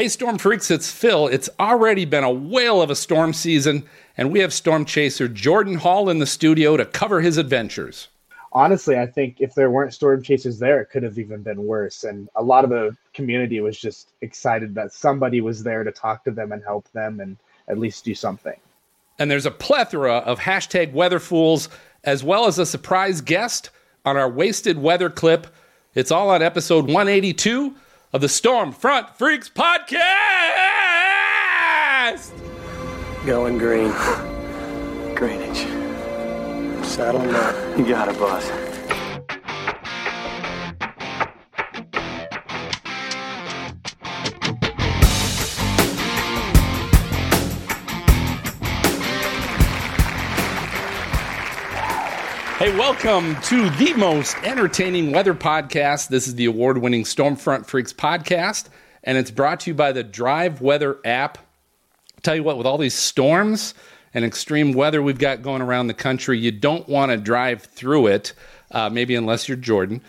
Hey, Storm Freaks, it's Phil. It's already been a whale of a storm season, and we have storm chaser Jordan Hall in the studio to cover his adventures. Honestly, I think if there weren't storm chasers there, it could have even been worse. And a lot of the community was just excited that somebody was there to talk to them and help them and at least do something. And there's a plethora of hashtag weather fools, as well as a surprise guest on our wasted weather clip. It's all on episode 182 of the Storm Front Freaks podcast. Going green. Greenwich. Saddle up. You got it, boss. Hey, welcome to the most entertaining weather podcast. This is the award winning Stormfront Freaks podcast, and it's brought to you by the Drive Weather app. Tell you what, with all these storms and extreme weather we've got going around the country, you don't want to drive through it, uh, maybe unless you're Jordan.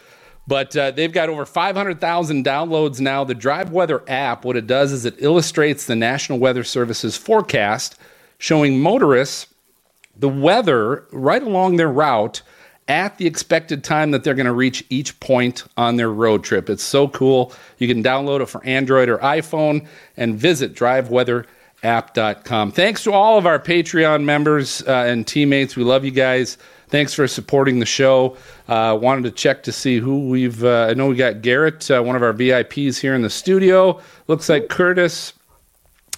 But uh, they've got over 500,000 downloads now. The Drive Weather app, what it does is it illustrates the National Weather Service's forecast, showing motorists the weather right along their route at the expected time that they're going to reach each point on their road trip. It's so cool. You can download it for Android or iPhone and visit driveweatherapp.com. Thanks to all of our Patreon members uh, and teammates. We love you guys. Thanks for supporting the show. Uh, wanted to check to see who we've. Uh, I know we got Garrett, uh, one of our VIPs here in the studio. Looks like Curtis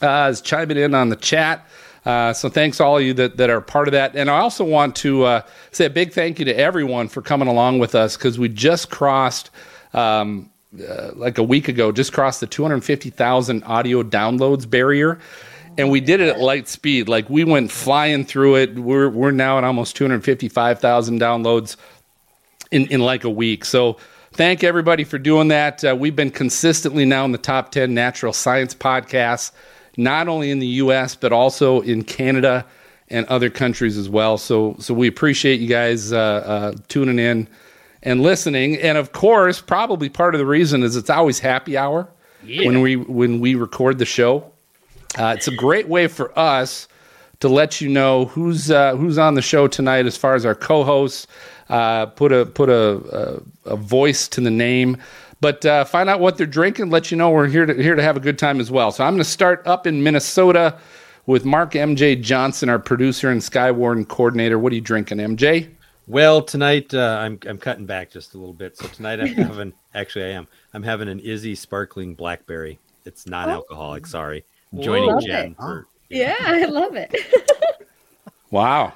uh, is chiming in on the chat. Uh, so thanks all of you that, that are part of that. And I also want to uh, say a big thank you to everyone for coming along with us because we just crossed, um, uh, like a week ago, just crossed the 250,000 audio downloads barrier. And we did it at light speed. Like we went flying through it. We're, we're now at almost 255,000 downloads in, in like a week. So thank everybody for doing that. Uh, we've been consistently now in the top 10 natural science podcasts not only in the U.S. but also in Canada and other countries as well. So, so we appreciate you guys uh, uh, tuning in and listening. And of course, probably part of the reason is it's always happy hour yeah. when we when we record the show. Uh, it's a great way for us to let you know who's uh, who's on the show tonight as far as our co-hosts. Uh, put a put a, a, a voice to the name. But uh, find out what they're drinking. Let you know we're here to here to have a good time as well. So I'm going to start up in Minnesota with Mark MJ Johnson, our producer and Skywarn coordinator. What are you drinking, MJ? Well, tonight uh, I'm I'm cutting back just a little bit. So tonight I'm having actually I am I'm having an Izze sparkling blackberry. It's non-alcoholic. Sorry, I'm joining Jen. For, yeah. yeah, I love it. wow.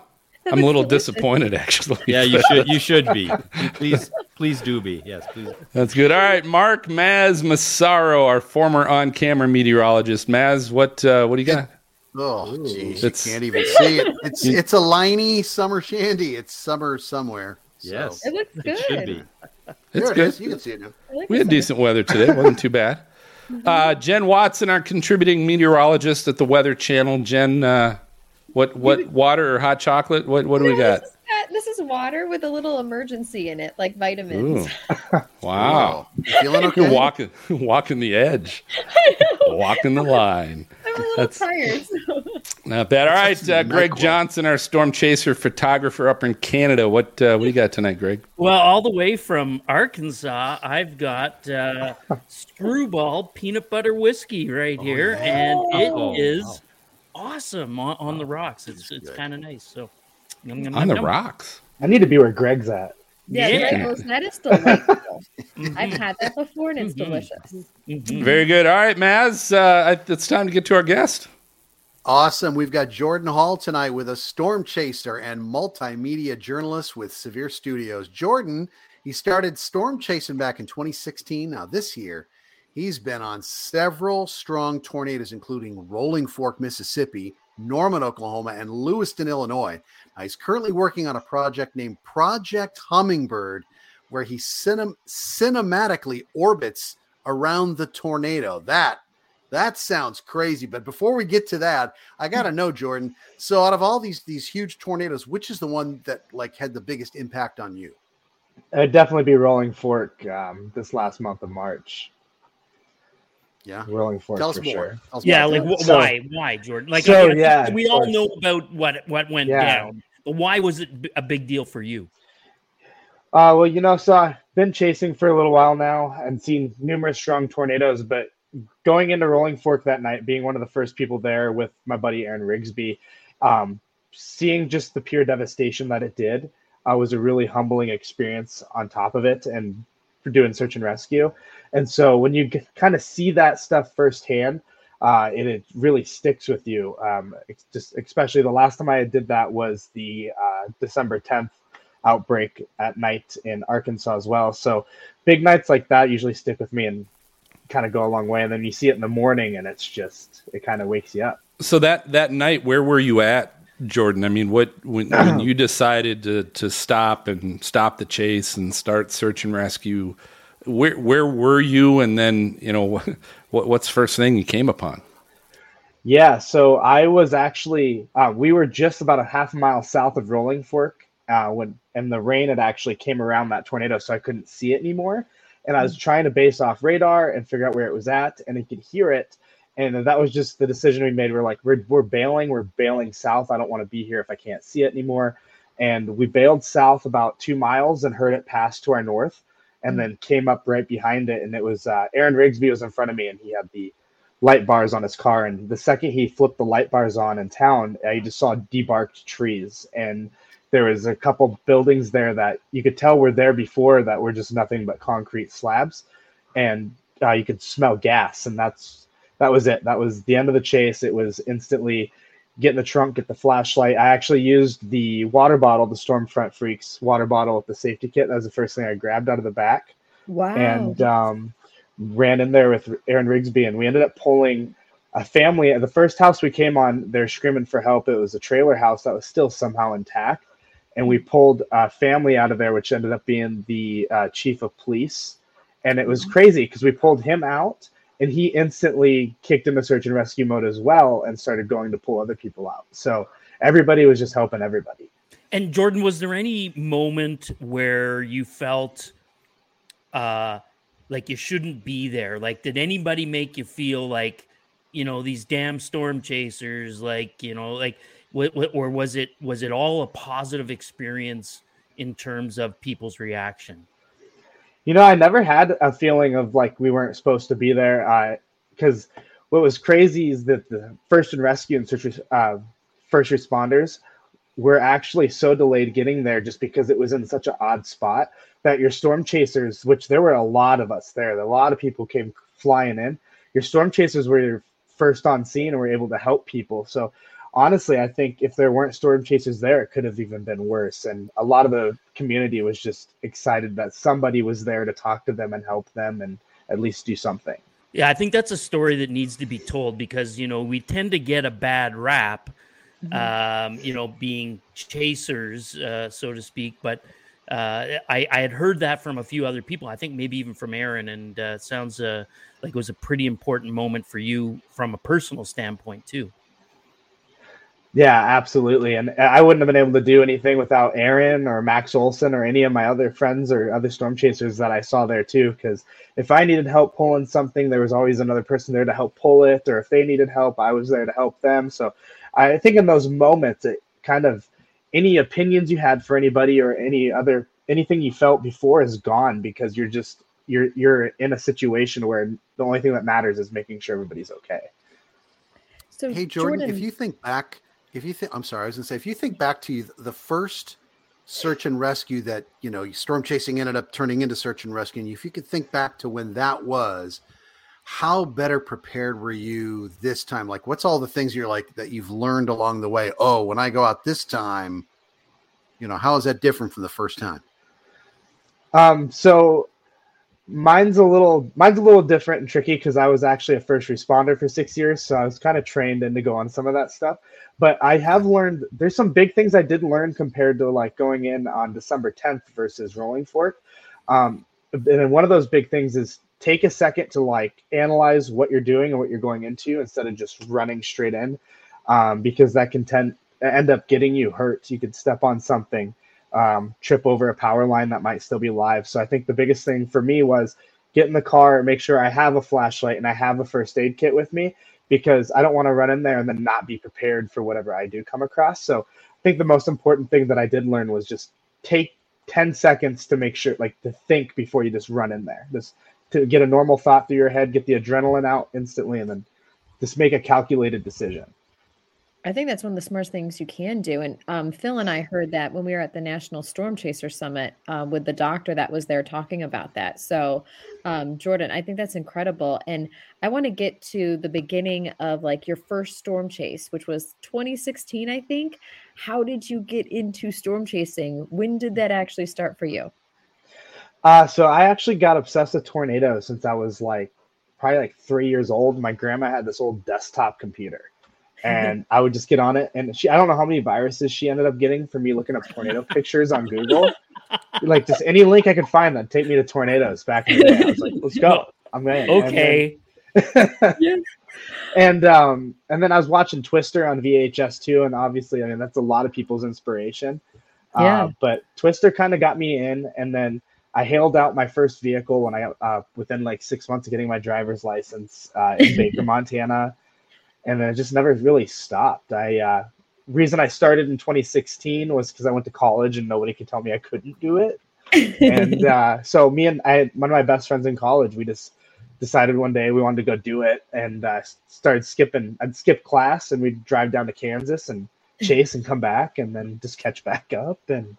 I'm a little disappointed, actually. Yeah, you should. You should be. Please, please do be. Yes, please. That's good. All right, Mark Maz Massaro, our former on-camera meteorologist. Maz, what uh, what do you got? Oh, geez, you can't even see it. It's it's a Leinie summer shandy. It's summer somewhere. So. Yes, it looks good. It should be. It's good. You can see it now. Like we had decent weather today. It wasn't too bad. Uh, Jen Watson, our contributing meteorologist at the Weather Channel. Jen, uh, what what water or hot chocolate? What what do we got? This is, this is water with a little emergency in it, like vitamins. wow. feeling okay? You're walking walking the edge. Walking the line. I'm a little That's, tired. So. Not bad. All right, uh, Greg Johnson, our storm chaser photographer up in Canada. What uh, what do you got tonight, Greg? Well, all the way from Arkansas, I've got uh, Screwball peanut butter whiskey right here, oh, and it oh, is wow awesome on, on the rocks. It's it's kind of nice. So yum, yum, on yum, the rocks. I need to be where Greg's at. Yeah, yeah. that is delightful. I've had that before and it's mm-hmm. delicious. Mm-hmm. Very good. All right, Maz, uh, it's time to get to our guest. Awesome. We've got Jordan Hall tonight with a storm chaser and multimedia journalist with Severe Studios. Jordan, he started storm chasing back in 2016. Now, this year, He's been on several strong tornadoes, including Rolling Fork, Mississippi, Norman, Oklahoma, and Lewistown, Illinois. Now, he's currently working on a project named Project Hummingbird, where he cinem- cinematically orbits around the tornado. That that sounds crazy. But before we get to that, I gotta know, Jordan. So, out of all these these huge tornadoes, which is the one that like had the biggest impact on you? It'd definitely be Rolling Fork um, this last month of March. Yeah. Rolling Fork Tell us for more. sure. Tell us Yeah, more. like wh- So- why? Why, Jordan? Like, So, I mean, yeah, we all course. know about what what went Yeah. down, but why was it a big deal for you? Uh, well, you know, so I've been chasing for a little while now and seen numerous strong tornadoes, but going into Rolling Fork that night, being one of the first people there with my buddy Aaron Rigsby, um, seeing just the pure devastation that it did uh, was a really humbling experience on top of it and for doing search and rescue. And so when you kind of see that stuff firsthand, uh, it, it really sticks with you. Um, just especially the last time I did that was the uh, December 10th outbreak at night in Arkansas as well. So big nights like that usually stick with me and kind of go a long way. And then you see it in the morning and it's just, it kind of wakes you up. So that that night, where were you at, Jordan? I mean, what when, when you decided to to stop and stop the chase and start search and rescue? Where where were you? And then you know, what what's the first thing you came upon? Yeah, so I was actually uh, we were just about a half mile south of Rolling Fork uh, when and the rain had actually came around that tornado, so I couldn't see it anymore. And I was trying to base off radar and figure out where it was at, and I could hear it. And that was just the decision we made. We're like, we're we're bailing, we're bailing south. I don't want to be here if I can't see it anymore. And we bailed south about two miles and heard it pass to our north, and then came up right behind it. And it was uh, Aaron Rigsby was in front of me, and he had the light bars on his car. And the second he flipped the light bars on in town, you just saw debarked trees. And there was a couple buildings there that you could tell were there before that were just nothing but concrete slabs. And uh, you could smell gas. And that's that was it. That was the end of the chase. It was instantly get in the trunk, get the flashlight. I actually used the water bottle, the Stormfront Freaks water bottle with the safety kit. That was the first thing I grabbed out of the back Wow. and um, ran in there with Aaron Rigsby, and we ended up pulling a family. The first house we came on, they're screaming for help. It was a trailer house that was still somehow intact, and we pulled a family out of there, which ended up being the uh, chief of police, and it was crazy because we pulled him out. And he instantly kicked into search and rescue mode as well and started going to pull other people out. So everybody was just helping everybody. And Jordan, was there any moment where you felt uh like you shouldn't be there? Like did anybody make you feel like, you know, these damn storm chasers like, you know, like what, what or was it was it all a positive experience in terms of people's reaction? You know, I never had a feeling of like we weren't supposed to be there. Because what was crazy is that the first and rescue and search, uh, first responders were actually so delayed getting there just because it was in such an odd spot that your storm chasers, which there were a lot of us there, a lot of people came flying in. Your storm chasers were first on scene and were able to help people. So honestly, I think if there weren't storm chasers there, it could have even been worse. And a lot of the community was just excited that somebody was there to talk to them and help them and at least do something. Yeah, I think that's a story that needs to be told because you know we tend to get a bad rap, um, you know, being chasers, uh, so to speak. But uh, I, I had heard that from a few other people. I think maybe even from Aaron, and uh, it sounds uh, like it was a pretty important moment for you from a personal standpoint too. Yeah, absolutely. And I wouldn't have been able to do anything without Aaron or Max Olson or any of my other friends or other storm chasers that I saw there too. Because if I needed help pulling something, there was always another person there to help pull it. Or if they needed help, I was there to help them. So I think in those moments, it kind of any opinions you had for anybody or any other anything you felt before is gone because you're just you're you're in a situation where the only thing that matters is making sure everybody's okay. So Hey Jordan, if you think back, if you think I'm sorry, I was gonna say if you think back to the first search and rescue that you know storm chasing ended up turning into search and rescue, and if you could think back to when that was, how better prepared were you this time? Like, what's all the things you're like that you've learned along the way? Oh, when I go out this time, you know, how is that different from the first time? Um, so mine's a little mine's a little different and tricky because I was actually a first responder for six years, so I was kind of trained in to go on some of that stuff. But I have learned there's some big things I did learn compared to like going in on December 10th versus Rolling Fork. Um, and then one of those big things is take a second to like analyze what you're doing and what you're going into instead of just running straight in, um, because that can tend end up getting you hurt. You could step on something um, trip over a power line that might still be live. So I think the biggest thing for me was get in the car, make sure I have a flashlight and I have a first aid kit with me because I don't want to run in there and then not be prepared for whatever I do come across. So I think the most important thing that I did learn was just take 10 seconds to make sure, like to think before you just run in there. Just to get a normal thought through your head, get the adrenaline out instantly, and then just make a calculated decision. I think that's one of the smartest things you can do. And um, Phil and I heard that when we were at the National Storm Chaser Summit uh, with the doctor that was there talking about that. So, um, Jordan, I think that's incredible. And I want to get to the beginning of like your first storm chase, which was 2016, I think. How did you get into storm chasing? When did that actually start for you? Uh, so I actually got obsessed with tornadoes since I was like probably like three years old. My grandma had this old desktop computer and I would just get on it. And she, I don't know how many viruses she ended up getting for me looking up tornado pictures on Google. Like just any link I could find that take me to tornadoes back in the day. I was like, let's go. I'm in. Okay. And then, and um and then I was watching Twister on VHS too, and obviously, I mean that's a lot of people's inspiration. Yeah. Uh, but Twister kind of got me in, and then I hailed out my first vehicle when I uh, within like six months of getting my driver's license uh, in Baker, Montana and then it just never really stopped. I uh, reason I started in 2016 was because I went to college and nobody could tell me I couldn't do it. and uh, so me and I, one of my best friends in college, we just decided one day we wanted to go do it and uh, started skipping. I'd skip class and we'd drive down to Kansas and chase and come back and then just catch back up. And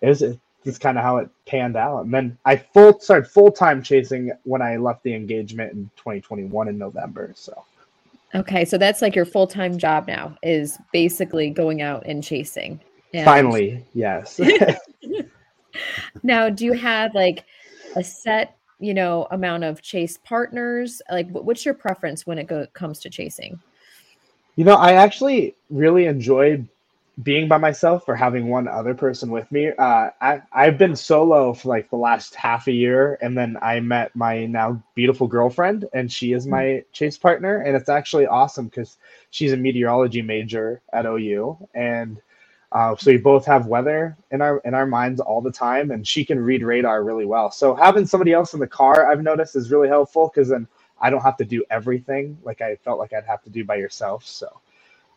it was just kind of how it panned out. And then I full started full time chasing when I left the engagement in 2021 in November. So. Okay, so that's like your full time job now is basically going out and chasing. And Finally, yes. now, do you have like a set, you know, amount of chase partners? Like, what's your preference when it go- comes to chasing? You know, I actually really enjoy being by myself or having one other person with me. Uh, I I've been solo for like the last half a year, and then I met my now beautiful girlfriend, and she is my chase partner, and it's actually awesome because she's a meteorology major at OU, and uh, so we both have weather in our in our minds all the time, and she can read radar really well. So having somebody else in the car, I've noticed, is really helpful because then I don't have to do everything like I felt like I'd have to do by yourself. So.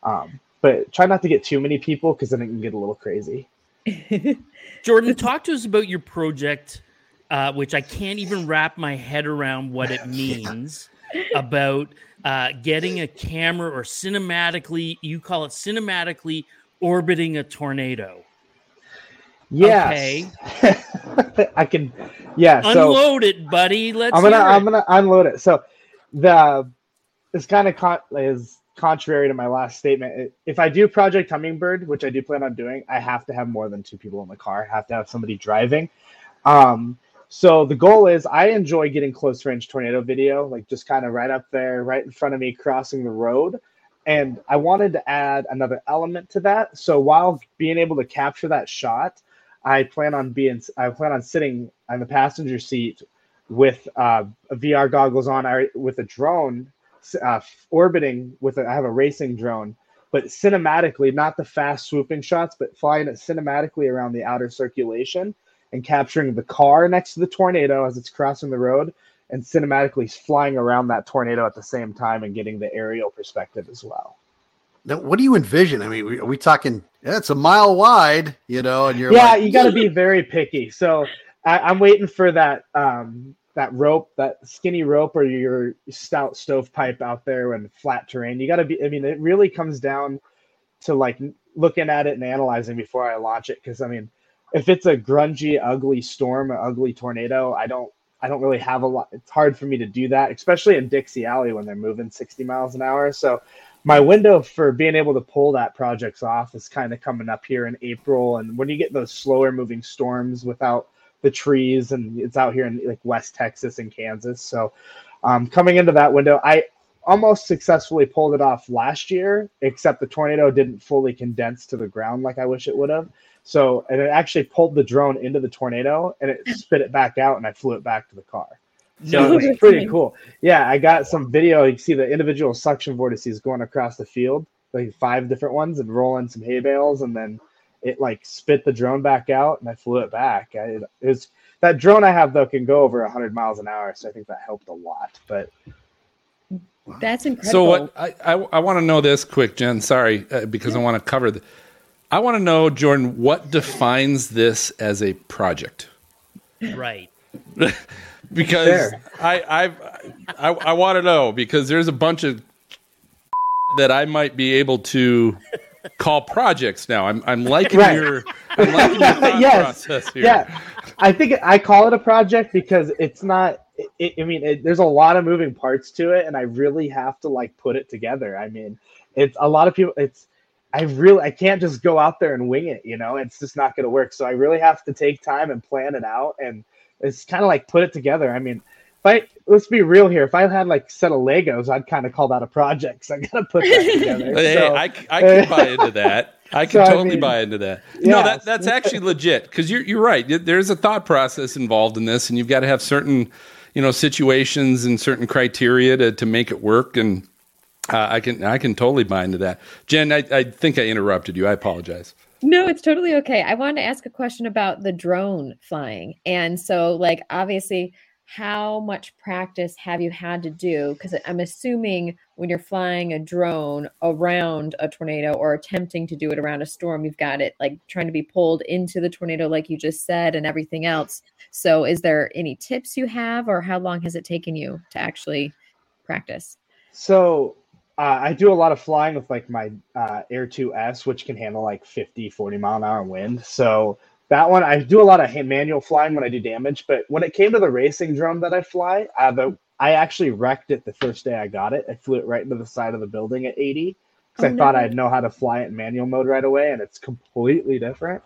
Um, but try not to get too many people because then it can get a little crazy. Jordan, talk to us about your project, uh, which I can't even wrap my head around what it means about uh, getting a camera or cinematically, you call it cinematically orbiting a tornado. Yes. I can. Yeah. So Unload it, buddy. Let's I'm gonna I'm gonna unload it. So the it's kind of con- is contrary to my last statement. If I do Project Hummingbird, which I do plan on doing, I have to have more than two people in the car. I have to have somebody driving. Um, so the goal is I enjoy getting close range tornado video, like just kind of right up there, right in front of me, crossing the road. And I wanted to add another element to that. So while being able to capture that shot, I plan on being I plan on sitting on the passenger seat with uh, VR goggles on, with a drone uh, orbiting with a, I have a racing drone, but cinematically, not the fast swooping shots, but flying it cinematically around the outer circulation and capturing the car next to the tornado as it's crossing the road and cinematically flying around that tornado at the same time and getting the aerial perspective as well. Now, what do you envision? I mean, are we talking? Yeah, it's a mile wide, you know, and you're yeah, like, you got to be very picky. So I, I'm waiting for that um, that rope, that skinny rope, or your stout stovepipe out there and flat terrain. You got to be. I mean, it really comes down to like looking at it and analyzing before I launch it. Because I mean, if it's a grungy, ugly storm, an ugly tornado, I don't. I don't really have a lot. It's hard for me to do that, especially in Dixie Alley when they're moving 60 miles an hour. So my window for being able to pull that projects off is kind of coming up here in April. And when you get those slower moving storms without the trees, and it's out here in like West Texas and Kansas. So um, coming into that window, I almost successfully pulled it off last year, except the tornado didn't fully condense to the ground like I wish it would have. So, and it actually pulled the drone into the tornado and it spit it back out, and I flew it back to the car. So it was pretty cool. Yeah, I got some video. You can see the individual suction vortices going across the field, like five different ones, and rolling some hay bales, and then it like spit the drone back out, and I flew it back. I, it was that drone I have though can go over 100 miles an hour, so I think that helped a lot. But That's incredible. So what I I, I want to know this quick, Jen. Sorry, uh, because I want to cover the. I want to know, Jordan, what defines this as a project? Right. because Fair. I I've, I I want to know because there's a bunch of that I might be able to call projects now. I'm I'm liking Right. your I'm liking your Yes. process here. yeah, I think I call it a project because it's not. It, I mean, it, there's a lot of moving parts to it, and I really have to like put it together. I mean, it's a lot of people. It's I really I can't just go out there and wing it. You know, it's just not going to work. So I really have to take time and plan it out, and it's kind of like put it together. I mean. If I, let's be real here. If I had like a set of Legos, I'd kind of call that a project. So I gotta put that together. Hey, So- I, I can buy into that. I can So, I totally mean, buy into that. No, that that's actually legit because you're you're right. There's a thought process involved in this, and you've got to have certain, you know, situations and certain criteria to to make it work. And uh, I can I can totally buy into that. Jen, I, I think I interrupted you. I apologize. No, it's totally okay. I wanted to ask a question about the drone flying. And so, like, obviously, how much practice have you had to do? Because I'm assuming when you're flying a drone around a tornado or attempting to do it around a storm, you've got it like trying to be pulled into the tornado, like you just said, and everything else. So, is there any tips you have, or how long has it taken you to actually practice? So uh, I do a lot of flying with like my uh, Air 2S, which can handle like 50, 40 mile an hour wind. So that one, I do a lot of manual flying when I do damage. But when it came to the racing drone that I fly, uh, the, I actually wrecked it the first day I got it. I flew it right into the side of the building at 80 because Oh, I thought. I'd know how to fly it in manual mode right away, and it's completely different.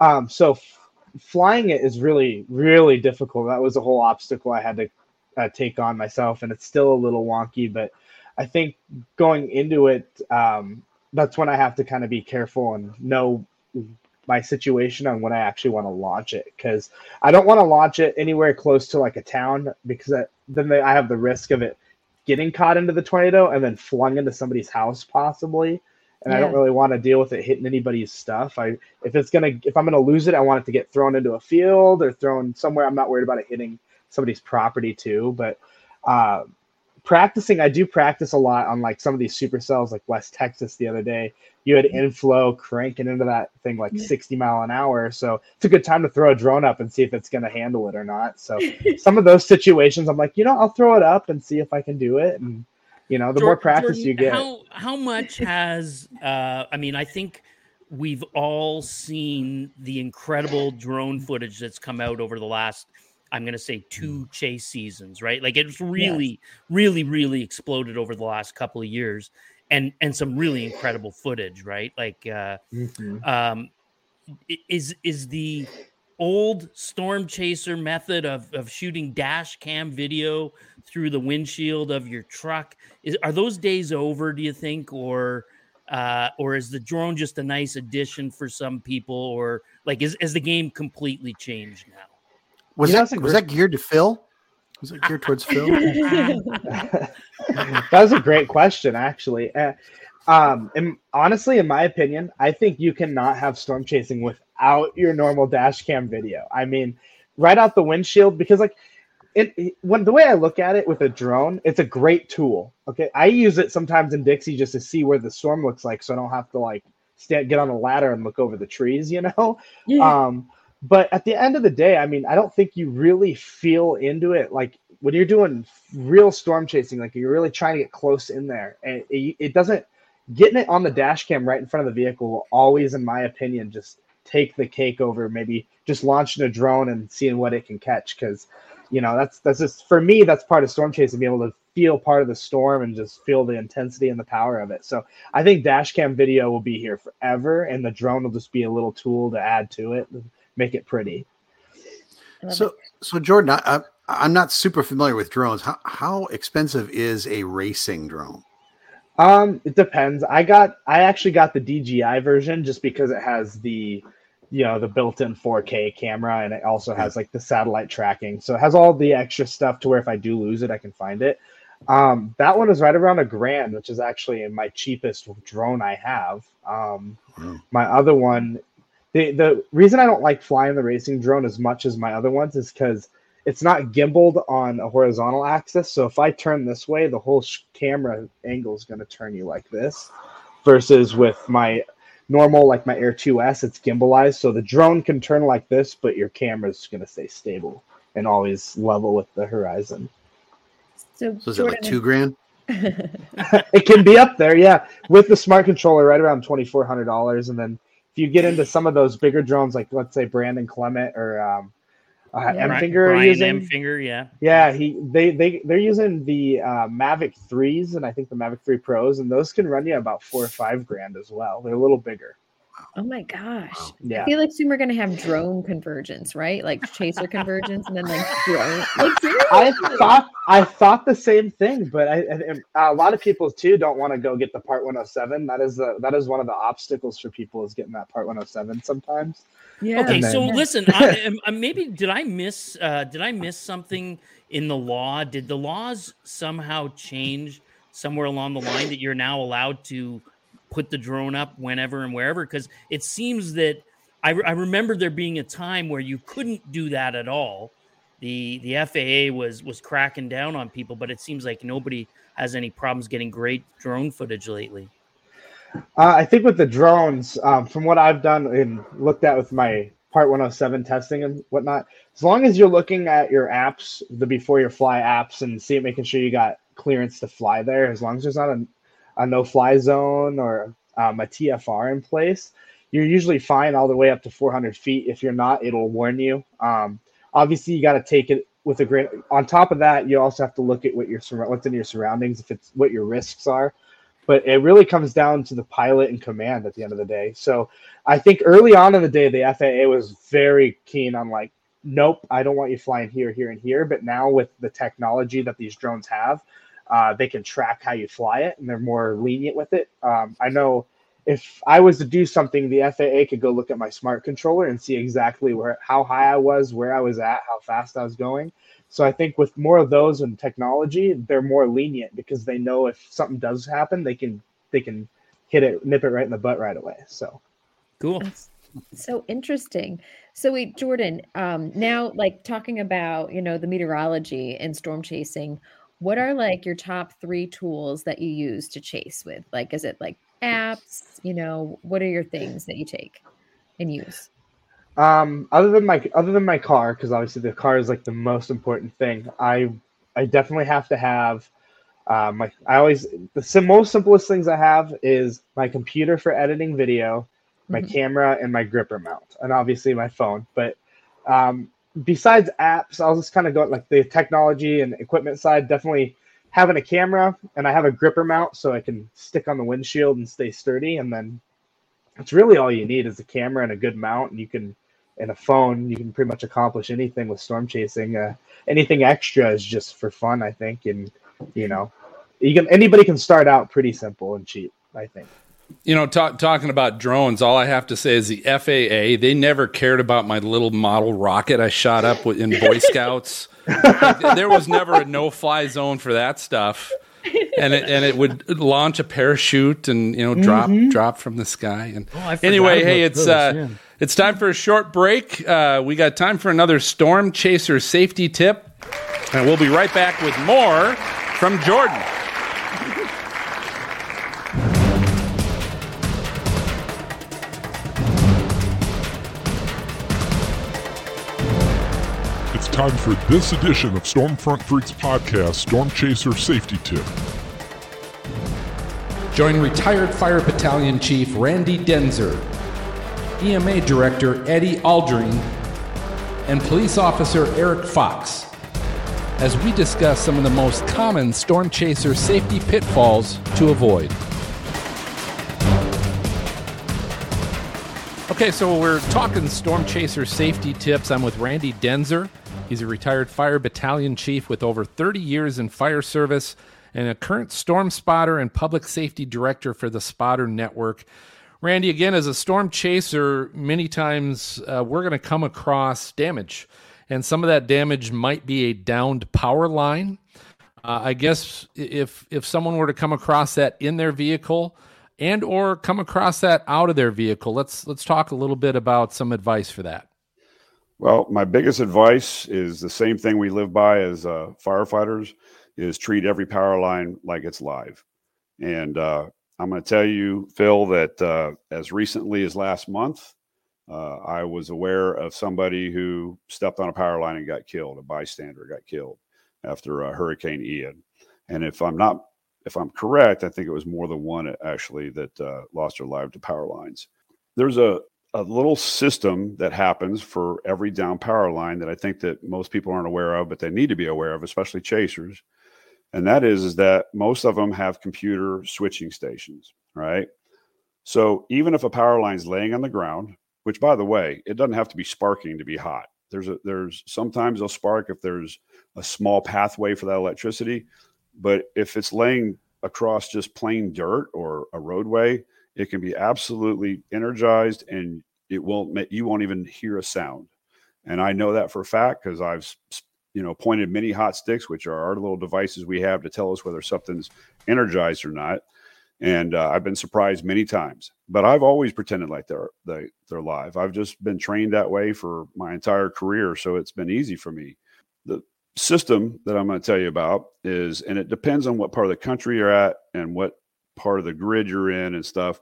Um, so f- flying it is really, really difficult. That was a whole obstacle I had to uh, take on myself, and it's still a little wonky. But I think going into it, um, that's when I have to kind of be careful and know my situation on when I actually want to launch it because I don't want to launch it anywhere close to like a town because I, then they, I have the risk of it getting caught into the tornado and then flung into somebody's house possibly. And I don't really want to deal with it hitting anybody's stuff. I if it's gonna if I'm gonna lose it, I want it to get thrown into a field or thrown somewhere. I'm not worried about it hitting somebody's property too. But uh, practicing, I do practice a lot on like some of these supercells, like West Texas the other day. You had inflow cranking into that thing like 60 mile an hour. So it's a good time to throw a drone up and see if it's going to handle it or not. So some of those situations, I'm like, you know, I'll throw it up and see if I can do it. And, you know, the more practice Jordan, you get. How how much has uh I mean, I think we've all seen the incredible drone footage that's come out over the last I'm going to say two chase seasons, right? Like it's really really really exploded over the last couple of years and and some really incredible footage, right? Like uh Mhm. um is is the old storm chaser method of, of shooting dash cam video through the windshield of your truck is are those days over do you think or uh or is the drone just a nice addition for some people or like is, is the game completely changed now Was You know, that was great- that geared to Phil? Was it geared towards Phil? that was a great question, actually. Uh, um, and honestly, in my opinion, I think you cannot have storm chasing without your normal dash cam video. I mean, right out the windshield, because like it, it- when the way I look at it with a drone, it's a great tool. Okay, I use it sometimes in Dixie just to see where the storm looks like, so I don't have to like stand get on a ladder and look over the trees. You know, um, but at the end of the day, I mean, I don't think you really feel into it. Like when you're doing real storm chasing, like you're really trying to get close in there, and it, it doesn't getting it on the dash cam right in front of the vehicle will always, in my opinion, just take the cake over maybe just launching a drone and seeing what it can catch because you know that's that's just for me that's part of storm chasing being able to feel part of the storm and just feel the intensity and the power of it. So i think dash cam video will be here forever and the drone will just be a little tool to add to it make it pretty So, it. so Jordan, I, I, I'm not super familiar with drones. How, how expensive is a racing drone? Um, it depends. I got I actually got the DJI version just because it has the you know the built-in 4K camera and it also has like the satellite tracking. So it has all the extra stuff to where if I do lose it, I can find it. Um, that one is right around a grand, which is actually my cheapest drone I have. Um, Wow. my other one, the the reason I don't like flying the racing drone as much as my other ones is because it's not gimbaled on a horizontal axis. So if I turn this way, the whole sh- camera angle is going to turn you like this. Versus with my normal, like my Air 2S, it's gimbalized, so the drone can turn like this, but your camera's going to stay stable and always level with the horizon. So, So is it like two grand? it can be up there, yeah, with the smart controller, right around twenty four hundred dollars, and then if you get into some of those bigger drones, like let's say Brandon Clement or um, uh, Yeah. M Finger Brian using, M. Finger, yeah. yeah, he they they they're using the uh, Mavic threes and I think the Mavic Three Pros, and those can run you about four or five grand as well. They're a little bigger. Oh my gosh. I Yeah. feel like soon we're gonna have drone convergence, right? Like chaser convergence and then like drone. Like, I thought I thought the same thing, but I, I- a lot of people too don't want to go get the Part 107. That is the that is one of the obstacles for people is getting that Part 107 sometimes. yeah. Okay, And so then- listen, I, am- uh, maybe did I miss uh, did I miss something in the law? Did the laws somehow change somewhere along the line that you're now allowed to put the drone up whenever and wherever? Because it seems that I, re- I remember there being a time where you couldn't do that at all. The the FAA was was cracking down on people, but it seems like nobody has any problems getting great drone footage lately. Uh, I think with the drones, um, from what I've done and looked at with my Part 107 testing and whatnot, as long as you're looking at your apps, the before your fly apps, and see it making sure you got clearance to fly there, as long as there's not a, a no fly zone or um, a TFR in place, you're usually fine all the way up to 400 feet. If you're not, it'll warn you. Um, obviously, you got to take it with a grain. On top of that, you also have to look at what your what's in your surroundings, if it's what your risks are but it really comes down to the pilot and command at the end of the day. So I think early on in the day, the FAA was very keen on like, nope, I don't want you flying here, here, and here. But now with the technology that these drones have, uh, they can track how you fly it, and they're more lenient with it. Um, I know if I was to do something, the FAA could go look at my smart controller and see exactly where, how high I was, where I was at, how fast I was going. So I think with more of those and technology, they're more lenient because they know if something does happen, they can they can hit it, nip it right in the butt right away. So Cool. That's so interesting. So wait, Jordan, um, now like talking about, you know, the meteorology and storm chasing, what are like your top three tools that you use to chase with? Like, is it like apps? You know, what are your things that you take and use? um, other than my other than my car, because obviously the car is like the most important thing. I I definitely have to have uh, my. I always the sim- most simplest things I have is my computer for editing video, my Mhm. camera, and my gripper mount, and obviously my phone. But um, besides apps, I'll just kind of go like the technology and equipment side. Definitely having a camera, and I have a gripper mount so I can stick on the windshield and stay sturdy. And then it's really all you need is a camera and a good mount, and you can and a phone. You can pretty much accomplish anything with storm chasing. Uh, anything extra is just for fun, I think, and you know, you can anybody can start out pretty simple and cheap. I think. You know, talk, talking about drones, all I have to say is the FAA, they never cared about my little model rocket I shot up in Boy Scouts. Like, there was never a no fly zone for that stuff. And it, and it would launch a parachute and you know drop drop from the sky and Oh, anyway hey it's those, uh yeah. it's time for a short break uh, we got time for another storm chaser safety tip and we'll be right back with more from Jordan time for this edition of Stormfront Freaks podcast, Storm Chaser Safety Tip. Join retired Fire Battalion Chief Randy Denzer, EMA Director Eddie Aldring, and Police Officer Eric Fox as we discuss some of the most common storm chaser safety pitfalls to avoid. Okay, so we're talking storm chaser safety tips. I'm with Randy Denzer. He's a retired fire battalion chief with over 30 years in fire service and a current storm spotter and public safety director for the Spotter Network. Randy, again, as a storm chaser, many times uh, we're going to come across damage, and some of that damage might be a downed power line. Uh, I guess if if someone were to come across that in their vehicle, and or come across that out of their vehicle. Let's let's talk a little bit about some advice for that. Well, my biggest advice is the same thing we live by as uh, firefighters: is treat every power line like it's live. And uh, I'm going to tell you, Phil, that uh, as recently as last month, uh, I was aware of somebody who stepped on a power line and got killed. A bystander got killed after uh, Hurricane Ian. And if I'm not, if I'm correct, I think it was more than one actually that uh, lost their life to power lines. There's a a little system that happens for every down power line that I think that most people aren't aware of, but they need to be aware of, especially chasers. And that is, is that most of them have computer switching stations, right? So even if a power line is laying on the ground, which by the way, it doesn't have to be sparking to be hot. There's a there's sometimes they'll spark if there's a small pathway for that electricity, but if it's laying across just plain dirt or a roadway, it can be absolutely energized and it won't make you won't even hear a sound. And I know that for a fact because I've you know pointed many hot sticks, which are our little devices we have to tell us whether something's energized or not. And uh, I've been surprised many times, but I've always pretended like they're they, they're live. I've just been trained that way for my entire career, so it's been easy for me. The system that I'm going to tell you about is, and it depends on what part of the country you're at and what part of the grid you're in and stuff.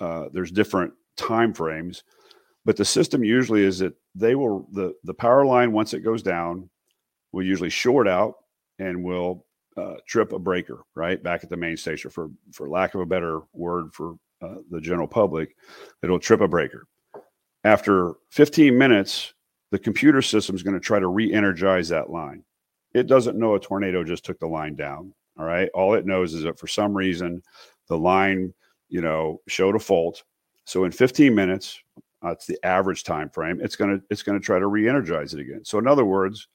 Uh, there's different time frames, but the system usually is that they will the the power line once it goes down will usually short out and will uh, trip a breaker right back at the main station for for lack of a better word for uh, the general public it'll trip a breaker after 15 minutes the computer system is going to try to re-energize that line it doesn't know a tornado just took the line down all right all it knows is that for some reason the line, you know, showed a fault. So in 15 minutes, that's the average time frame. It's gonna it's gonna try to re-energize it again. So in other words,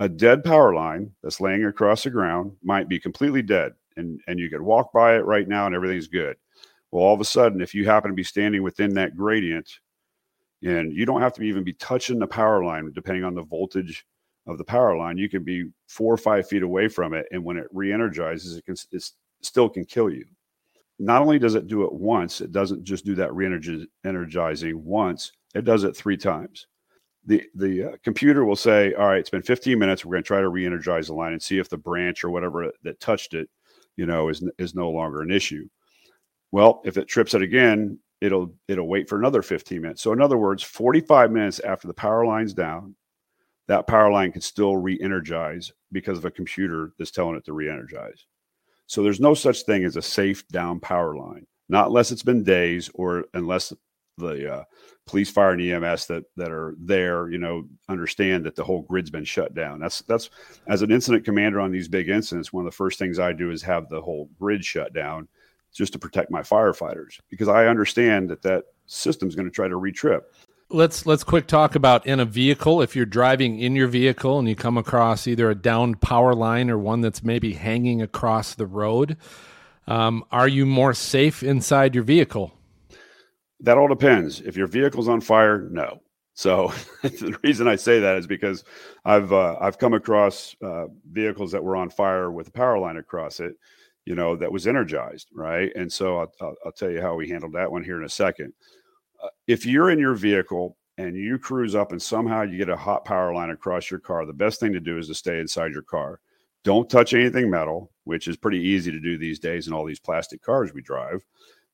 a dead power line that's laying across the ground might be completely dead, and and you could walk by it right now and everything's good. Well, all of a sudden, if you happen to be standing within that gradient, and you don't have to even be touching the power line, depending on the voltage of the power line, you can be four or five feet away from it, and when it re-energizes, it can it still can kill you not only does it do it once, it doesn't just do that re-energizing once, it does it three times. The, the uh, computer will say, all right, it's been 15 minutes. We're going to try to re-energize the line and see if the branch or whatever that touched it, you know, is, is no longer an issue. Well, if it trips it again, it'll it'll wait for another 15 minutes. So in other words, 45 minutes after the power line's down, that power line can still re-energize because of a computer that's telling it to re-energize. So there's no such thing as a safe down power line, not unless it's been days or unless the uh, police, fire, and EMS that that are there, you know, understand that the whole grid's been shut down. That's that's as an incident commander on these big incidents. One of the first things I do is have the whole grid shut down just to protect my firefighters because I understand that that system's going to try to retrip let's let's quick talk about in a vehicle. If you're driving in your vehicle and you come across either a downed power line or one that's maybe hanging across the road um, are you more safe inside your vehicle? That all depends. If your vehicle's on fire no. So the reason i say that is because i've uh, i've come across uh, vehicles that were on fire with a power line across it you know that was energized right? And so I'll, I'll, I'll tell you how we handled that one here in a second Uh, if you're in your vehicle and you cruise up and somehow you get a hot power line across your car, the best thing to do is to stay inside your car. Don't touch anything metal, which is pretty easy to do these days in all these plastic cars we drive.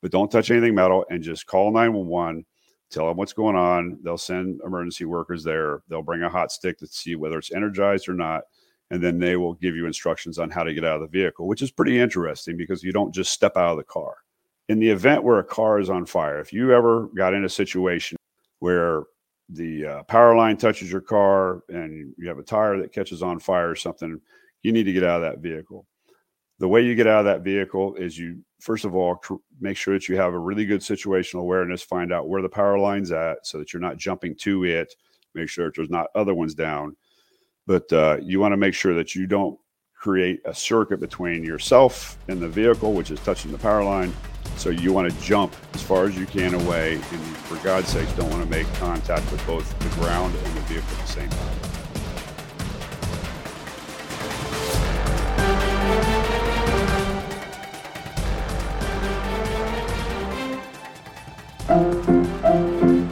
But don't touch anything metal and just call 911, tell them what's going on. They'll send emergency workers there. They'll bring a hot stick to see whether it's energized or not. And then they will give you instructions on how to get out of the vehicle, which is pretty interesting because you don't just step out of the car in the event where a car is on fire, if you ever got in a situation where the uh, power line touches your car and you have a tire that catches on fire or something, you need to get out of that vehicle. The way you get out of that vehicle is you, first of all, make sure that you have a really good situational awareness, find out where the power line's at so that you're not jumping to it, make sure that there's not other ones down. But uh, you want to make sure that you don't create a circuit between yourself and the vehicle, which is touching the power line, so you want to jump as far as you can away, and for God's sakes, don't want to make contact with both the ground and the vehicle at the same time.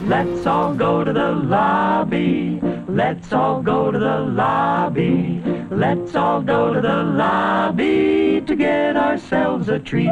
Let's all go to the lobby. Let's all go to the lobby. Let's all go to the lobby to get ourselves a treat.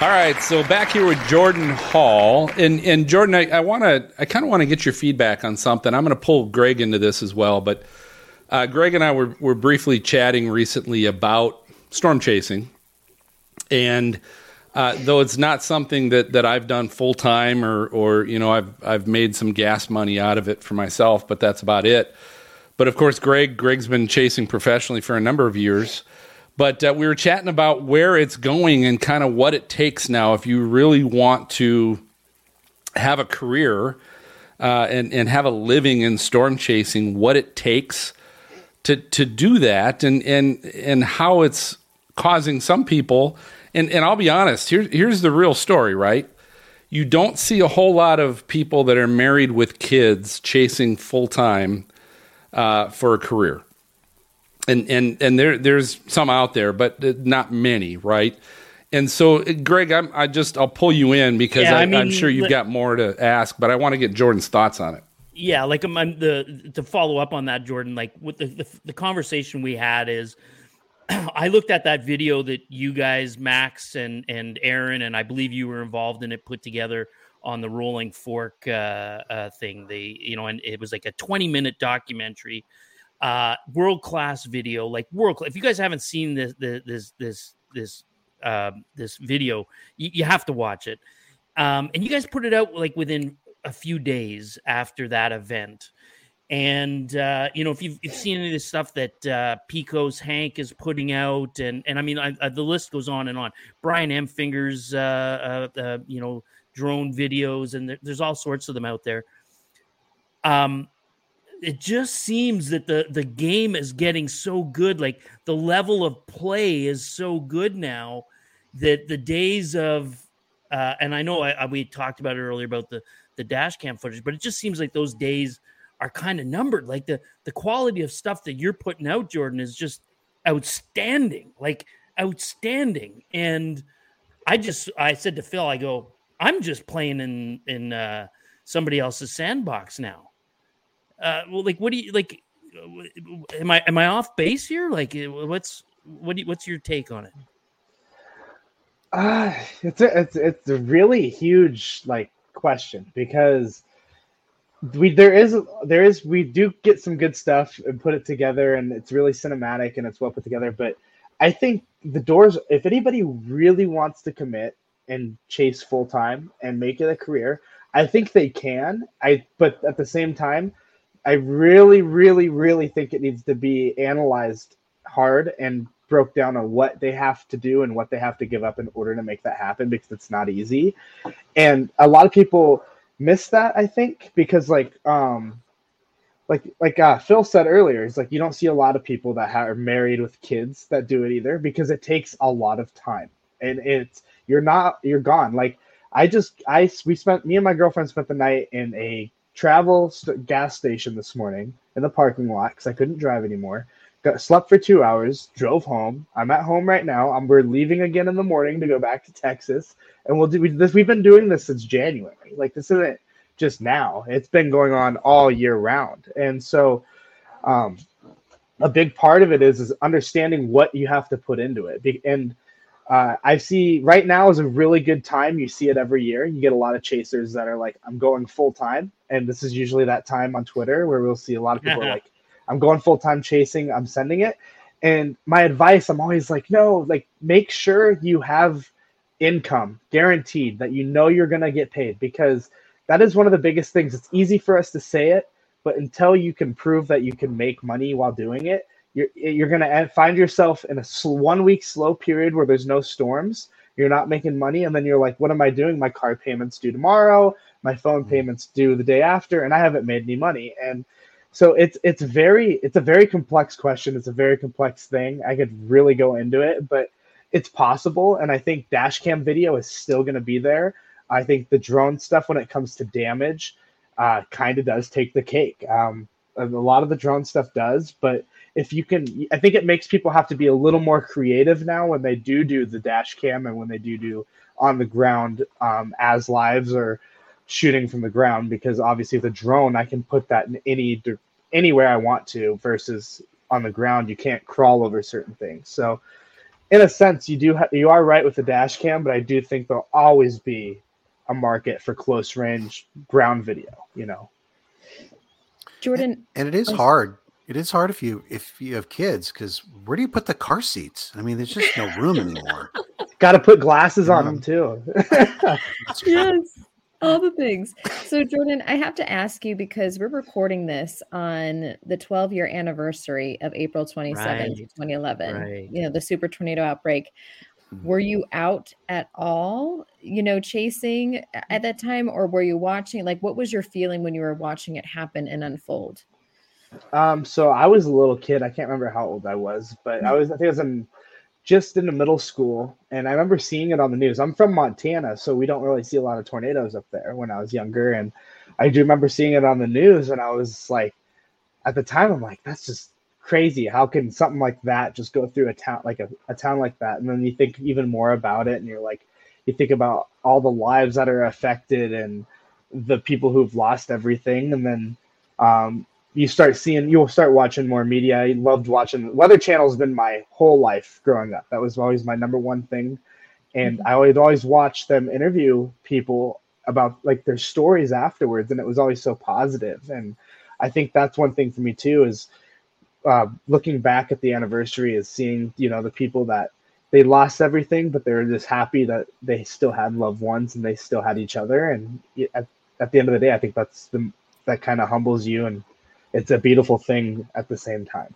All right, so back here with Jordan Hall, and and Jordan, I, want to, I kind of want to get your feedback on something. I'm going to pull Greg into this as well, but uh, Greg and I were were briefly chatting recently about storm chasing, and uh, though it's not something that that I've done full time or or you know I've I've made some gas money out of it for myself, but that's about it. But of course, Greg Greg's been chasing professionally for a number of years. But uh, we were chatting about where it's going and kind of what it takes now if you really want to have a career uh, and and have a living in storm chasing. What it takes to to do that, and and and how it's causing some people. And and I'll be honest. Here, here's the real story, right? You don't see a whole lot of people that are married with kids chasing full time uh, for a career and and and there there's some out there, but not many, right? And so, Greg, I'm, I just I'll pull you in because Yeah, I, I mean, am sure you've got more to ask, but I want to get Jordan's thoughts on it. yeah like um, I'm the to follow up on that jordan like with the, the the conversation we had is i looked at that video that you guys max and and aaron and i believe you were involved in it put together on the rolling fork uh, uh thing the you know and it was like a 20 minute documentary uh world class video like world if you guys haven't seen this this this this this um this video you, you have to watch it um and you guys put it out like within a few days after that event and uh, you know, if you've, if you've seen any of the stuff that uh, Pecos Hank is putting out, and and I mean, I, I, the list goes on and on. Brian Emfinger, uh, uh, uh, you know, drone videos, and there, there's all sorts of them out there. Um, it just seems that the the game is getting so good, like the level of play is so good now that the days of uh, and I know I, I, we talked about it earlier about the the dash cam footage, but it just seems like those days are kind of numbered. Like the the quality of stuff that you're putting out, Jordan, is just outstanding. Like outstanding. And I just I said to Phil, I go, I'm just playing in in uh, somebody else's sandbox now. Uh, well, like, what do you like? Am I am I off base here? Like, uh, what's what? Do you, what's your take on it? Uh, it's a, it's it's a really huge like question because we there is there is we do get some good stuff and put it together and it's really cinematic and it's well put together but i think the doors if anybody really wants to commit and chase full time and make it a career i think they can i but at the same time i really really really think it needs to be analyzed hard and broke down on what they have to do and what they have to give up in order to make that happen because it's not easy. And a lot of people miss that i think because like um like like uh, phil said earlier it's like you don't see a lot of people that are married with kids that do it either because it takes a lot of time. And it's you're not you're gone. Like i just i we spent me and my girlfriend spent the night in a travel st- gas station this morning in the parking lot because i couldn't drive anymore. Got slept for two hours drove home. I'm at home right now. I'm, we're leaving again in the morning to go back to texas. And we'll do we, this we've been doing this since january. Like this isn't just now. It's been going on all year round. And so um, a big part of it is is understanding what you have to put into it. And uh, i see right now is a really good time you see it every year you get a lot of chasers that are like i'm going full time and this is usually that time on twitter where we'll see a lot of people like I'm going full time chasing, I'm sending it. And my advice, I'm always like, no, like make sure you have income guaranteed that you know you're going to get paid because that is one of the biggest things. It's easy for us to say it, but until you can prove that you can make money while doing it, you're, you're going to find yourself in a sl- one week slow period where there's no storms. You're you're not making money, and then you're like, what am I doing? My car payments due tomorrow, my phone payments due the day after, and I haven't made any money. And so it's it's very it's a very complex question. It's a very complex thing. I could really go into it, but it's possible, and I think dash cam video is still going to be there. I think the drone stuff, when it comes to damage, uh, kind of does take the cake. Um, a lot of the drone stuff does, but if you can, I think it makes people have to be a little more creative now when they do do the dash cam and when they do do on the ground um, as lives or shooting from the ground because obviously the drone I can put that in any anywhere I want to versus on the ground you can't crawl over certain things. So in a sense you do ha- you are right with the dash cam, but I do think there'll always be a market for close range ground video, you know. Jordan and it is hard it is hard if you if you have kids because where do you put the car seats? I mean, there's just no room anymore. Got to put glasses on them too. yes, all the things. So, Jordan, I have to ask you because we're recording this on the 12 year anniversary of April 27th, Right. 2011. Right. You know, the super tornado outbreak. Mm-hmm. Were you out at all, you know, chasing at that time, or were you watching? Like, what was your feeling when you were watching it happen and unfold? Um, so I was a little kid. I can't remember how old I was, but I was I think I was in just in the middle school, and I remember seeing it on the news. I'm from Montana, so we don't really see a lot of tornadoes up there when I was younger, and I do remember seeing it on the news, and I was like, at the time, I'm like, that's just crazy. How can something like that just go through a town like a, a town like that? And then you think even more about it, and you're like, you think about all the lives that are affected and the people who've lost everything, and then um, you start seeing you'll start watching more media. I loved watching Weather Channel's been my whole life growing up. That was always my number one thing. And I would always watch them interview people about like their stories afterwards, and it was always so positive. And I think that's one thing for me too is uh, looking back at the anniversary is seeing you know the people that they lost everything, but they're just happy that they still had loved ones and they still had each other. And at, at the end of the day, I think that's the that kind of humbles you and it's a beautiful thing at the same time.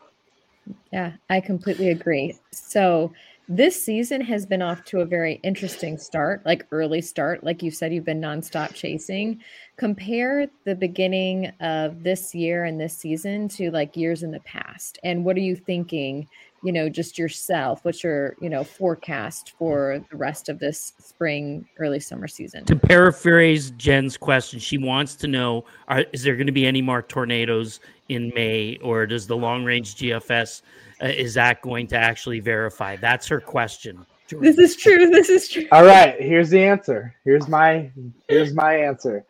Yeah, I completely agree. So this season has been off to a very interesting start, like early start. Like you said, you've been nonstop chasing. Compare the beginning of this year and this season to like years in the past. And what are you thinking? You know, just yourself. What's your, you know, forecast for the rest of this spring, early summer season? To paraphrase Jen's question, she wants to know: are, Is there going to be any more tornadoes in May, or does the long range GFS uh, is that going to actually verify? That's her question. This is true. This is true. All right, here's the answer. Here's my here's my answer.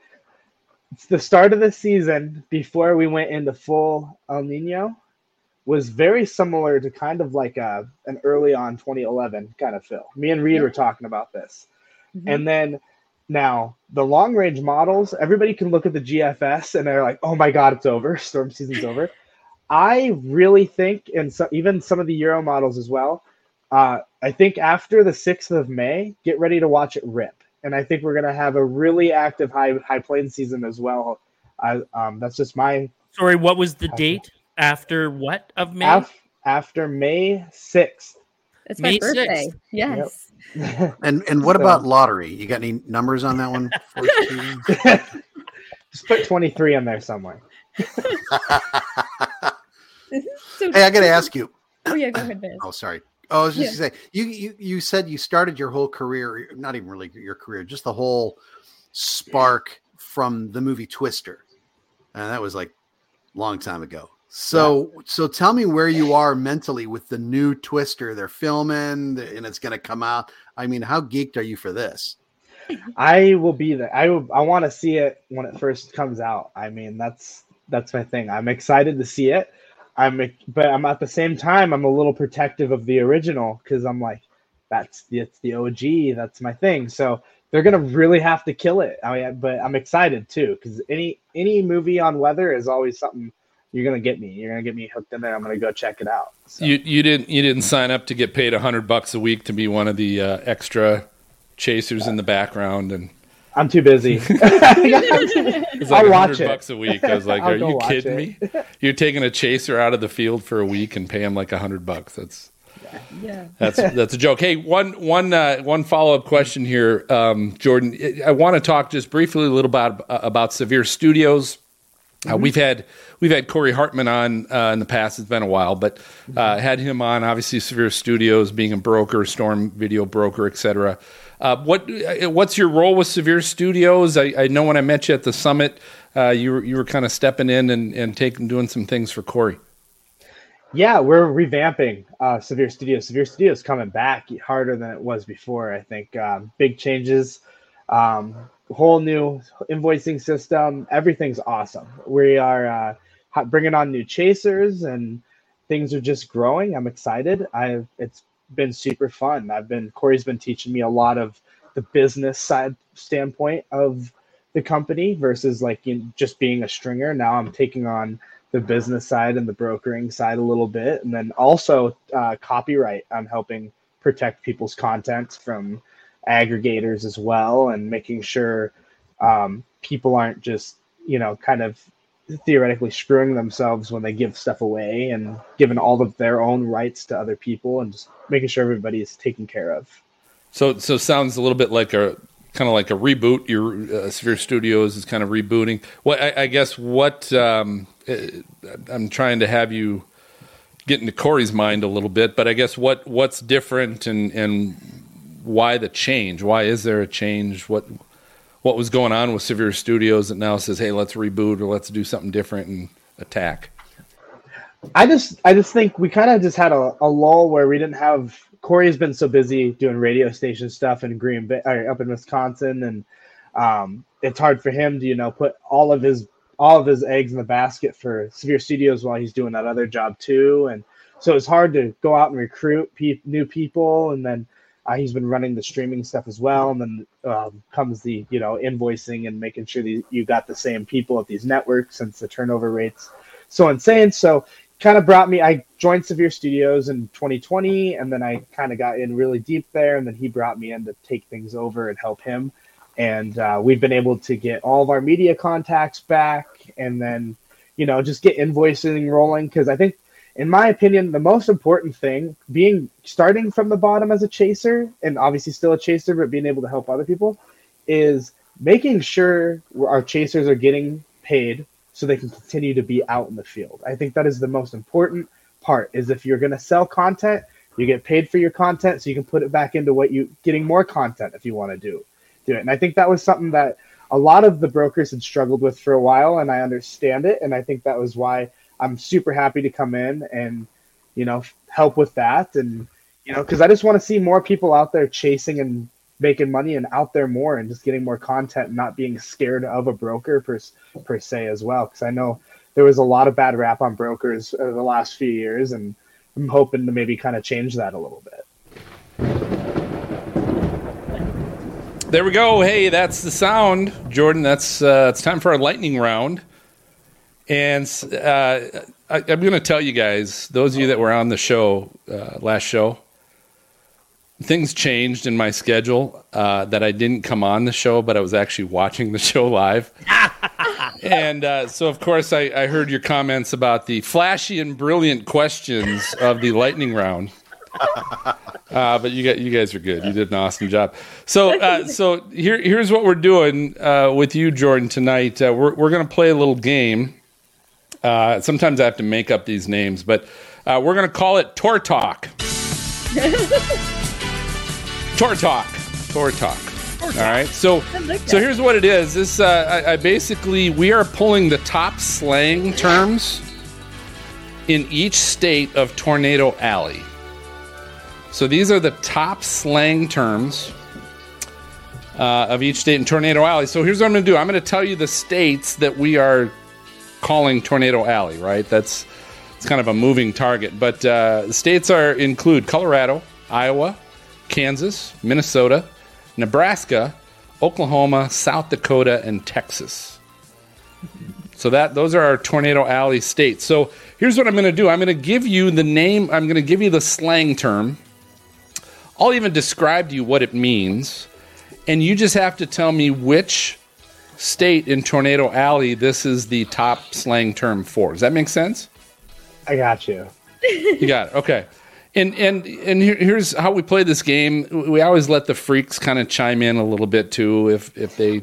It's the start of the season before we went into full El Nino was very similar to kind of like a, an early on 2011 kind of feel. Me and Reed were talking about this. And then now the long range models, everybody can look at the GFS and they're like, oh my God, it's over. Storm season's over. I really think, and so, even some of the Euro models as well, uh, I think after the 6th of May, get ready to watch it rip. And I think we're going to have a really active high high plain season as well. I, um, that's just my Sorry, what was the date after what of May? af- after May 6th. It's my May birthday. 6th. Yes. And and what So- about lottery? You got any numbers on that one? for us, Steven? Just put 23 in there somewhere. So- hey, I got to ask you. Oh yeah, go ahead, Biz. Oh, sorry. Oh, I was just Yeah. gonna say you, you you said you started your whole career, not even really your career, just the whole spark from the movie Twister, and that was like a long time ago. So so tell me where you are mentally with the new Twister. They're filming and it's going to come out. I mean, how geeked are you for this? I will be there. I will, I want to see it when it first comes out. I mean, that's that's my thing. I'm excited to see it. I'm but I'm at the same time I'm a little protective of the original because I'm like, that's the it's the OG. That's my thing. So they're gonna really have to kill it. I mean, but I'm excited too because any any movie on weather is always something you're gonna get me. You're gonna get me hooked in there. I'm gonna go check it out. You you didn't you didn't sign up to get paid a hundred bucks a week to be one of the uh, extra chasers in the background, and I'm too busy. it's like I'll a watch hundred it. bucks a week. I was like, are you kidding it. me? You're taking a chaser out of the field for a week and pay him like a hundred bucks. That's Yeah. That's that's a joke. Hey, one one uh, one follow up question here, um, Jordan. I want to talk just briefly a little about about Severe Studios. Uh, we've had we've had Corey Hartman on uh, in the past. It's been a while, but uh, had him on. Obviously, Severe Studios being a broker, Storm Video broker, etc. Uh, what uh, what's your role with Severe Studios? I, I know when I met you at the summit, uh, you were you were kind of stepping in and, and taking doing some things for Corey. Yeah, we're revamping uh, Severe Studios. Severe Studios coming back harder than it was before. I think um, big changes, um, whole new invoicing system. Everything's awesome. We are uh, bringing on new chasers, and things are just growing. I'm excited. I've it's been super fun. I've been Corey's been teaching me a lot of the business side standpoint of the company versus like you know, just being a stringer. Now I'm taking on the business side and the brokering side a little bit, and then also uh, copyright. I'm helping protect people's content from aggregators as well, and making sure um, people aren't just you know kind of theoretically screwing themselves when they give stuff away and giving all of their own rights to other people and just making sure everybody is taken care of. So so sounds a little bit like a kind of like a reboot. Your uh, Severe Studios is kind of rebooting. What I, I guess what um, uh, I'm trying to have you get into Corey's mind a little bit, but I guess what what's different and and why the change? Why is there a change? What what was going on with Severe Studios that now says, hey, let's reboot or let's do something different and attack? I just I just think we kind of just had a, a lull where we didn't have Corey has been so busy doing radio station stuff in Green Bay or up in Wisconsin and um, it's hard for him to you know put all of his all of his eggs in the basket for Severe Studios while he's doing that other job too and so it's hard to go out and recruit pe- new people and then uh, he's been running the streaming stuff as well and then um, comes the you know invoicing and making sure that you got the same people at these networks since the turnover rates. So insane. So kind of brought me i joined severe studios in 2020 and then i kind of got in really deep there and then he brought me in to take things over and help him. And uh, we've been able to get all of our media contacts back and then you know just get invoicing rolling because i think in my opinion the most important thing being starting from the bottom as a chaser and obviously still a chaser but being able to help other people is making sure our chasers are getting paid so they can continue to be out in the field. I think that is the most important part is if you're going to sell content, you get paid for your content so you can put it back into what you getting more content if you want to do do it. And I think that was something that a lot of the brokers had struggled with for a while and I understand it and I think that was why I'm super happy to come in and you know help with that. And you know cuz I just want to see more people out there chasing and making money and out there more and just getting more content and not being scared of a broker per, per se as well. Because i know there was a lot of bad rap on brokers over the last few years and i'm hoping to maybe kind of change that a little bit. There we go. Hey that's the sound. Jordan that's uh, it's time for our lightning round and uh, I, i'm going to tell you guys those of you that were on the show uh, last show things changed in my schedule uh, that I didn't come on the show, but I was actually watching the show live. and uh, so, of course, I, I, heard your comments about the flashy and brilliant questions of the lightning round. Uh, but you got you guys are good. You did an awesome job. So uh, so here here's what we're doing uh, with you, Jordan, tonight. Uh, we're we're gonna play a little game. Sometimes I have to make up these names, but we're gonna call it Tor Talk. Tor Talk. Tor Talk. All right. So, so here's what it is. This, uh, I, I basically, we are pulling the top slang terms in each state of Tornado Alley. So these are the top slang terms uh, of each state in Tornado Alley. So here's what I'm going to do. I'm going to tell you the states that we are calling Tornado Alley. Right. That's it's kind of a moving target, but uh, states are include Colorado, Iowa, Kansas, Minnesota, Nebraska, Oklahoma, South Dakota, and Texas. So that those are our tornado alley states. So here's what I'm going to do. I'm going to give you the name. I'm going to give you the slang term. I'll even describe to you what it means, and you just have to tell me which state in tornado alley this is the top slang term for. Does that make sense? I got you. you got it. Okay. And and and here, here's how we play this game. We always let the freaks kind of chime in a little bit too, if if they.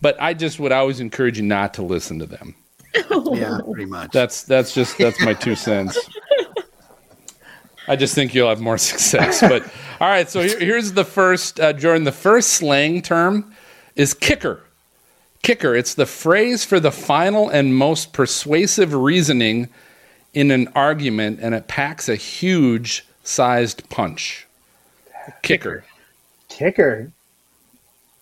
But I just would always encourage you not to listen to them. Yeah, pretty much. That's that's just that's my two cents. I just think you'll have more success. But all right, so here, here's the first, uh, Jordan. The first slang term is kicker. Kicker. It's the phrase for the final and most persuasive reasoning in an argument, and it packs a huge sized punch. Kicker. Kicker.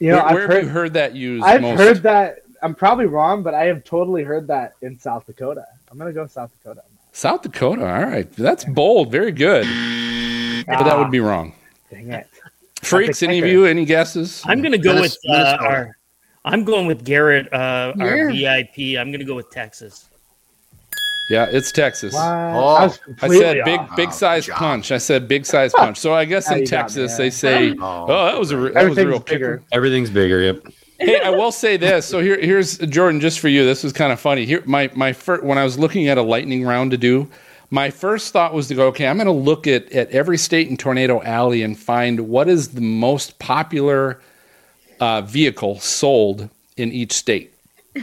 You know, where I've where heard, you heard that used I've most? heard that. I'm probably wrong, but I have totally heard that in South Dakota. I'm gonna go South Dakota. South Dakota. All right, that's bold. Very good. But that would be wrong. Dang it. Freaks. Any of you? Any guesses? I'm going to go with uh, our. I'm going with Garrett, uh, our VIP. I'm going to go with Texas. Yeah, it's Texas. What? Oh. I, was I completely said big, off. big Oh, size John. punch. I said big size punch. So I guess Yeah, in you got me, Texas they say, Oh. "Oh, that was a re- that was a real Everything's kicker." Everything's bigger. Yep. hey, I will say this. So here, here's Jordan, just for you. This was kind of funny. Here, my my first when I was looking at a lightning round to do, my first thought was to go, okay, I'm going to look at at every state in Tornado Alley and find what is the most popular uh, vehicle sold in each state.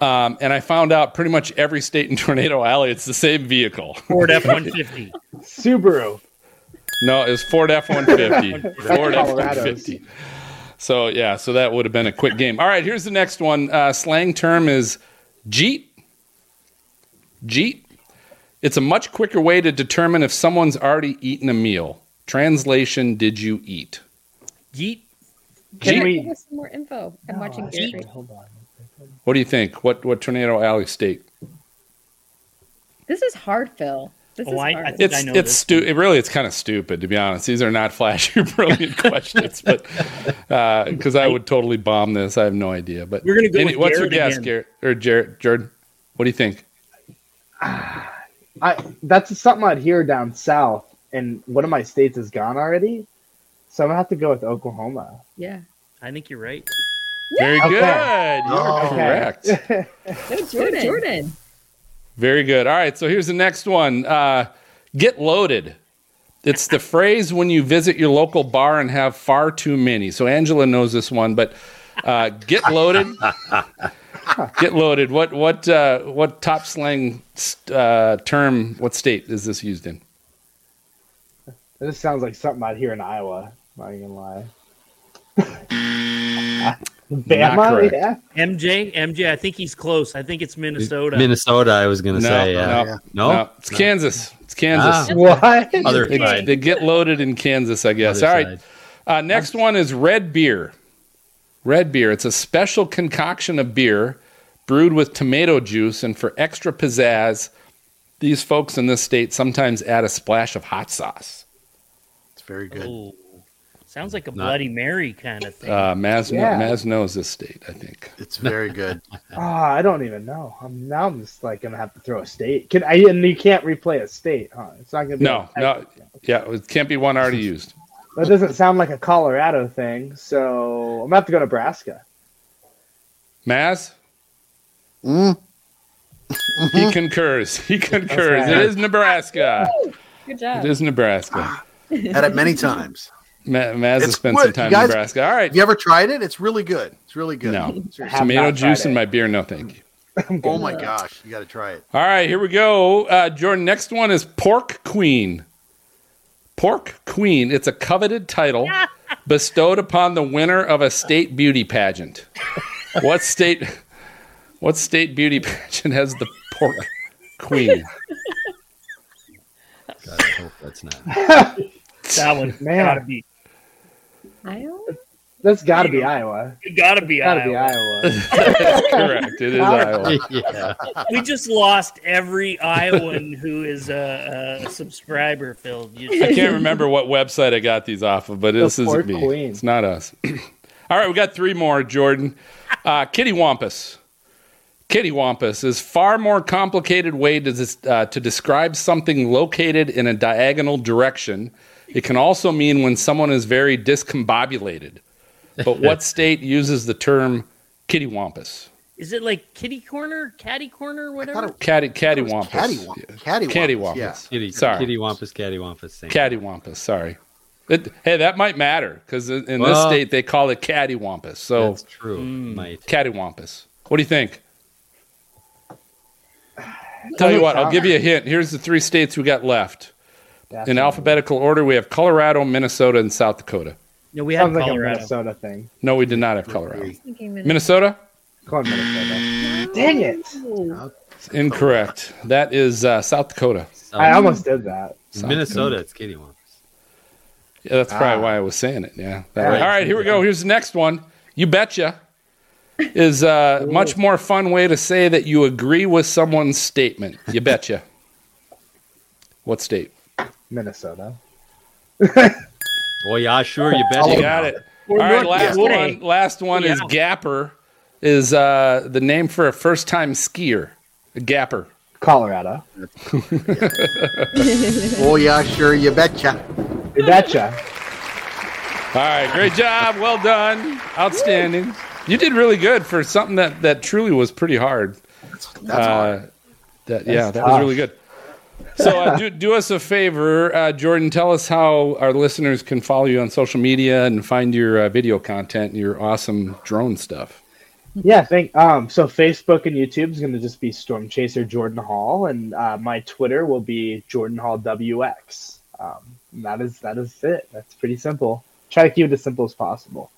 Um, and I found out pretty much every state in Tornado Alley, it's the same vehicle. Ford F one fifty. Subaru. No, it was Ford F one fifty. Ford F one fifty. So yeah, so that would have been a quick game. All right, here's the next one. Uh, slang term is jeet. Jeet. It's a much quicker way to determine if someone's already eaten a meal. Translation: Did you eat? Yeet. Can Jeet. we? Give us some more info. I'm watching I- Gary. Hold on. What do you think? What what Tornado Alley state? This is hard, Phil. This Oh, is I- hard. I think It's know it's this stu- it really it's kind of stupid to be honest. These are not flashy brilliant questions, but uh, because I would totally bomb this, I have no idea. But We're gonna go with what's your Garrett guess, again. Garrett or Jared? Jordan, what do you think? Ah, I that's something I'd hear down south, and one of my states is gone already. So I'm gonna have to go with Oklahoma. yeah. I think you're right. Very Okay. good. You are Oh. correct. Go Jordan. Jordan. Very good. All right, so here's the next one. Uh, get loaded. It's the phrase when you visit your local bar and have far too many. So Angela knows this one, but uh, get loaded. get loaded. What what uh, what top slang uh, term? What state is this used in? This sounds like something I'd hear in Iowa. Not even gonna lie. Bama, correct. yeah. MJ, MJ. I think he's close. I think it's Minnesota. Minnesota. I was gonna No, say. No, Yeah. No? no, it's Kansas. It's Kansas. Ah. What? Other They, side. they get loaded in Kansas, I guess. Other All right. side. Uh, next one is red beer. Red beer. It's a special concoction of beer brewed with tomato juice, and for extra pizzazz, these folks in this state sometimes add a splash of hot sauce. It's very good. Oh, sounds like a Not- Bloody Mary kind of thing. Uh, Maz, Yeah. Maz knows this state, I think. It's very good. Oh, I don't even know. I'm now I'm just like gonna have to throw a state. Can I? And you can't replay a state, huh? It's not gonna be. No, no, yeah, it can't be one already used. That doesn't sound like a Colorado thing. So I'm gonna have to go Nebraska. Maz, Mm. he concurs. He concurs. right. It is Nebraska. Good job. It is Nebraska. Had it many times. Ma- Maz has spent some You time in Nebraska. All right. Have you ever tried it? It's really good. It's really good. No. Tomato juice in my beer. No, thank you. Oh my gosh, you got to try it. All right, here we go. Uh, Jordan, next one is Pork Queen. Pork Queen. It's a coveted title bestowed upon the winner of a state beauty pageant. What state? What state beauty pageant has the Pork Queen? God, I hope that's not. That one Man. gotta be. Iowa? That's got to be Iowa. It gotta be Got to Iowa. be Iowa. Correct. It is Iowa. yeah. We just lost every Iowan who is a, a subscriber, Phil. You- I can't remember what website I got these off of, but this isn't me. Queen. It's not us. All right, we got three more, Jordan. Uh, Kitty Wampus. Kitty Wampus is far more complicated way to, des- uh, to describe something located in a diagonal direction. It can also mean when someone is very discombobulated. But what state uses the term kitty wampus? Is it like kitty corner, catty corner, whatever? Caddy, cattywampus. Cattywampus. Cattywampus, Cattywampus. yeah. Kitty, Sorry. kitty wampus, catty wampus. Same. Cattywampus. Sorry. It, hey, that might matter because in this state they call it cattywampus. So That's true. Hmm. Might. cattywampus. What do you think? Tell you what, I'll give you a hint. Here's the three states we got left. In alphabetical order, we have Colorado, Minnesota, and South Dakota. No, we had Sounds like a Colorado. Minnesota thing. No, we did not have Colorado. Thinking Minnesota? Call it Minnesota. Dang it! Incorrect. That is uh, South Dakota. I almost did that. South Minnesota, Dakota. it's kitty wampus. Yeah, that's probably Ah. why I was saying it. Yeah. That Yeah. All right, here we go. Here's the next one. You betcha is a much more fun way to say that you agree with someone's statement. You betcha. what state? Minnesota. Oh yeah, sure. You bet. You got it. All Or last Dakota. one. Last one is Gaper. Is uh, the name for a first-time skier? A Gapper. Colorado. Oh yeah, sure. You betcha. You betcha. All right, great job. Well done. Outstanding. You did really good for something that that truly was pretty hard. That's Uh, hard. That yeah, That's that was really good. So uh, do do us a favor, uh, Jordan. Tell us how our listeners can follow you on social media and find your uh, video content and your awesome drone stuff. Yeah, thank. Um, so Facebook and YouTube is going to just be Storm Chaser Jordan Hall, and uh, my Twitter will be Jordan Hall WX. Um, that is that is it. That's pretty simple. Try to keep it as simple as possible.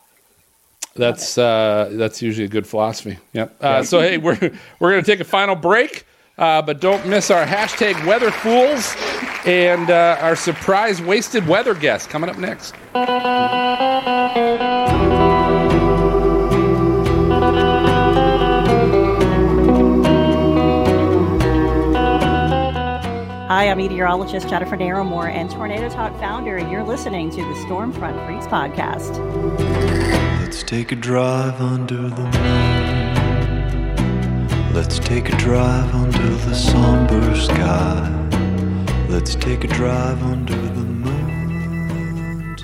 That's uh, that's usually a good philosophy. Yep. Uh, so hey, we're we're gonna take a final break, uh, but don't miss our hashtag Weather Fools and uh, our surprise wasted weather guest coming up next. Hi, I'm meteorologist Jennifer Narramore and Tornado Talk founder, and you're listening to the Stormfront Freaks podcast. Let's take a drive under the moon. Let's take a drive under the somber sky. Let's take a drive under the moon.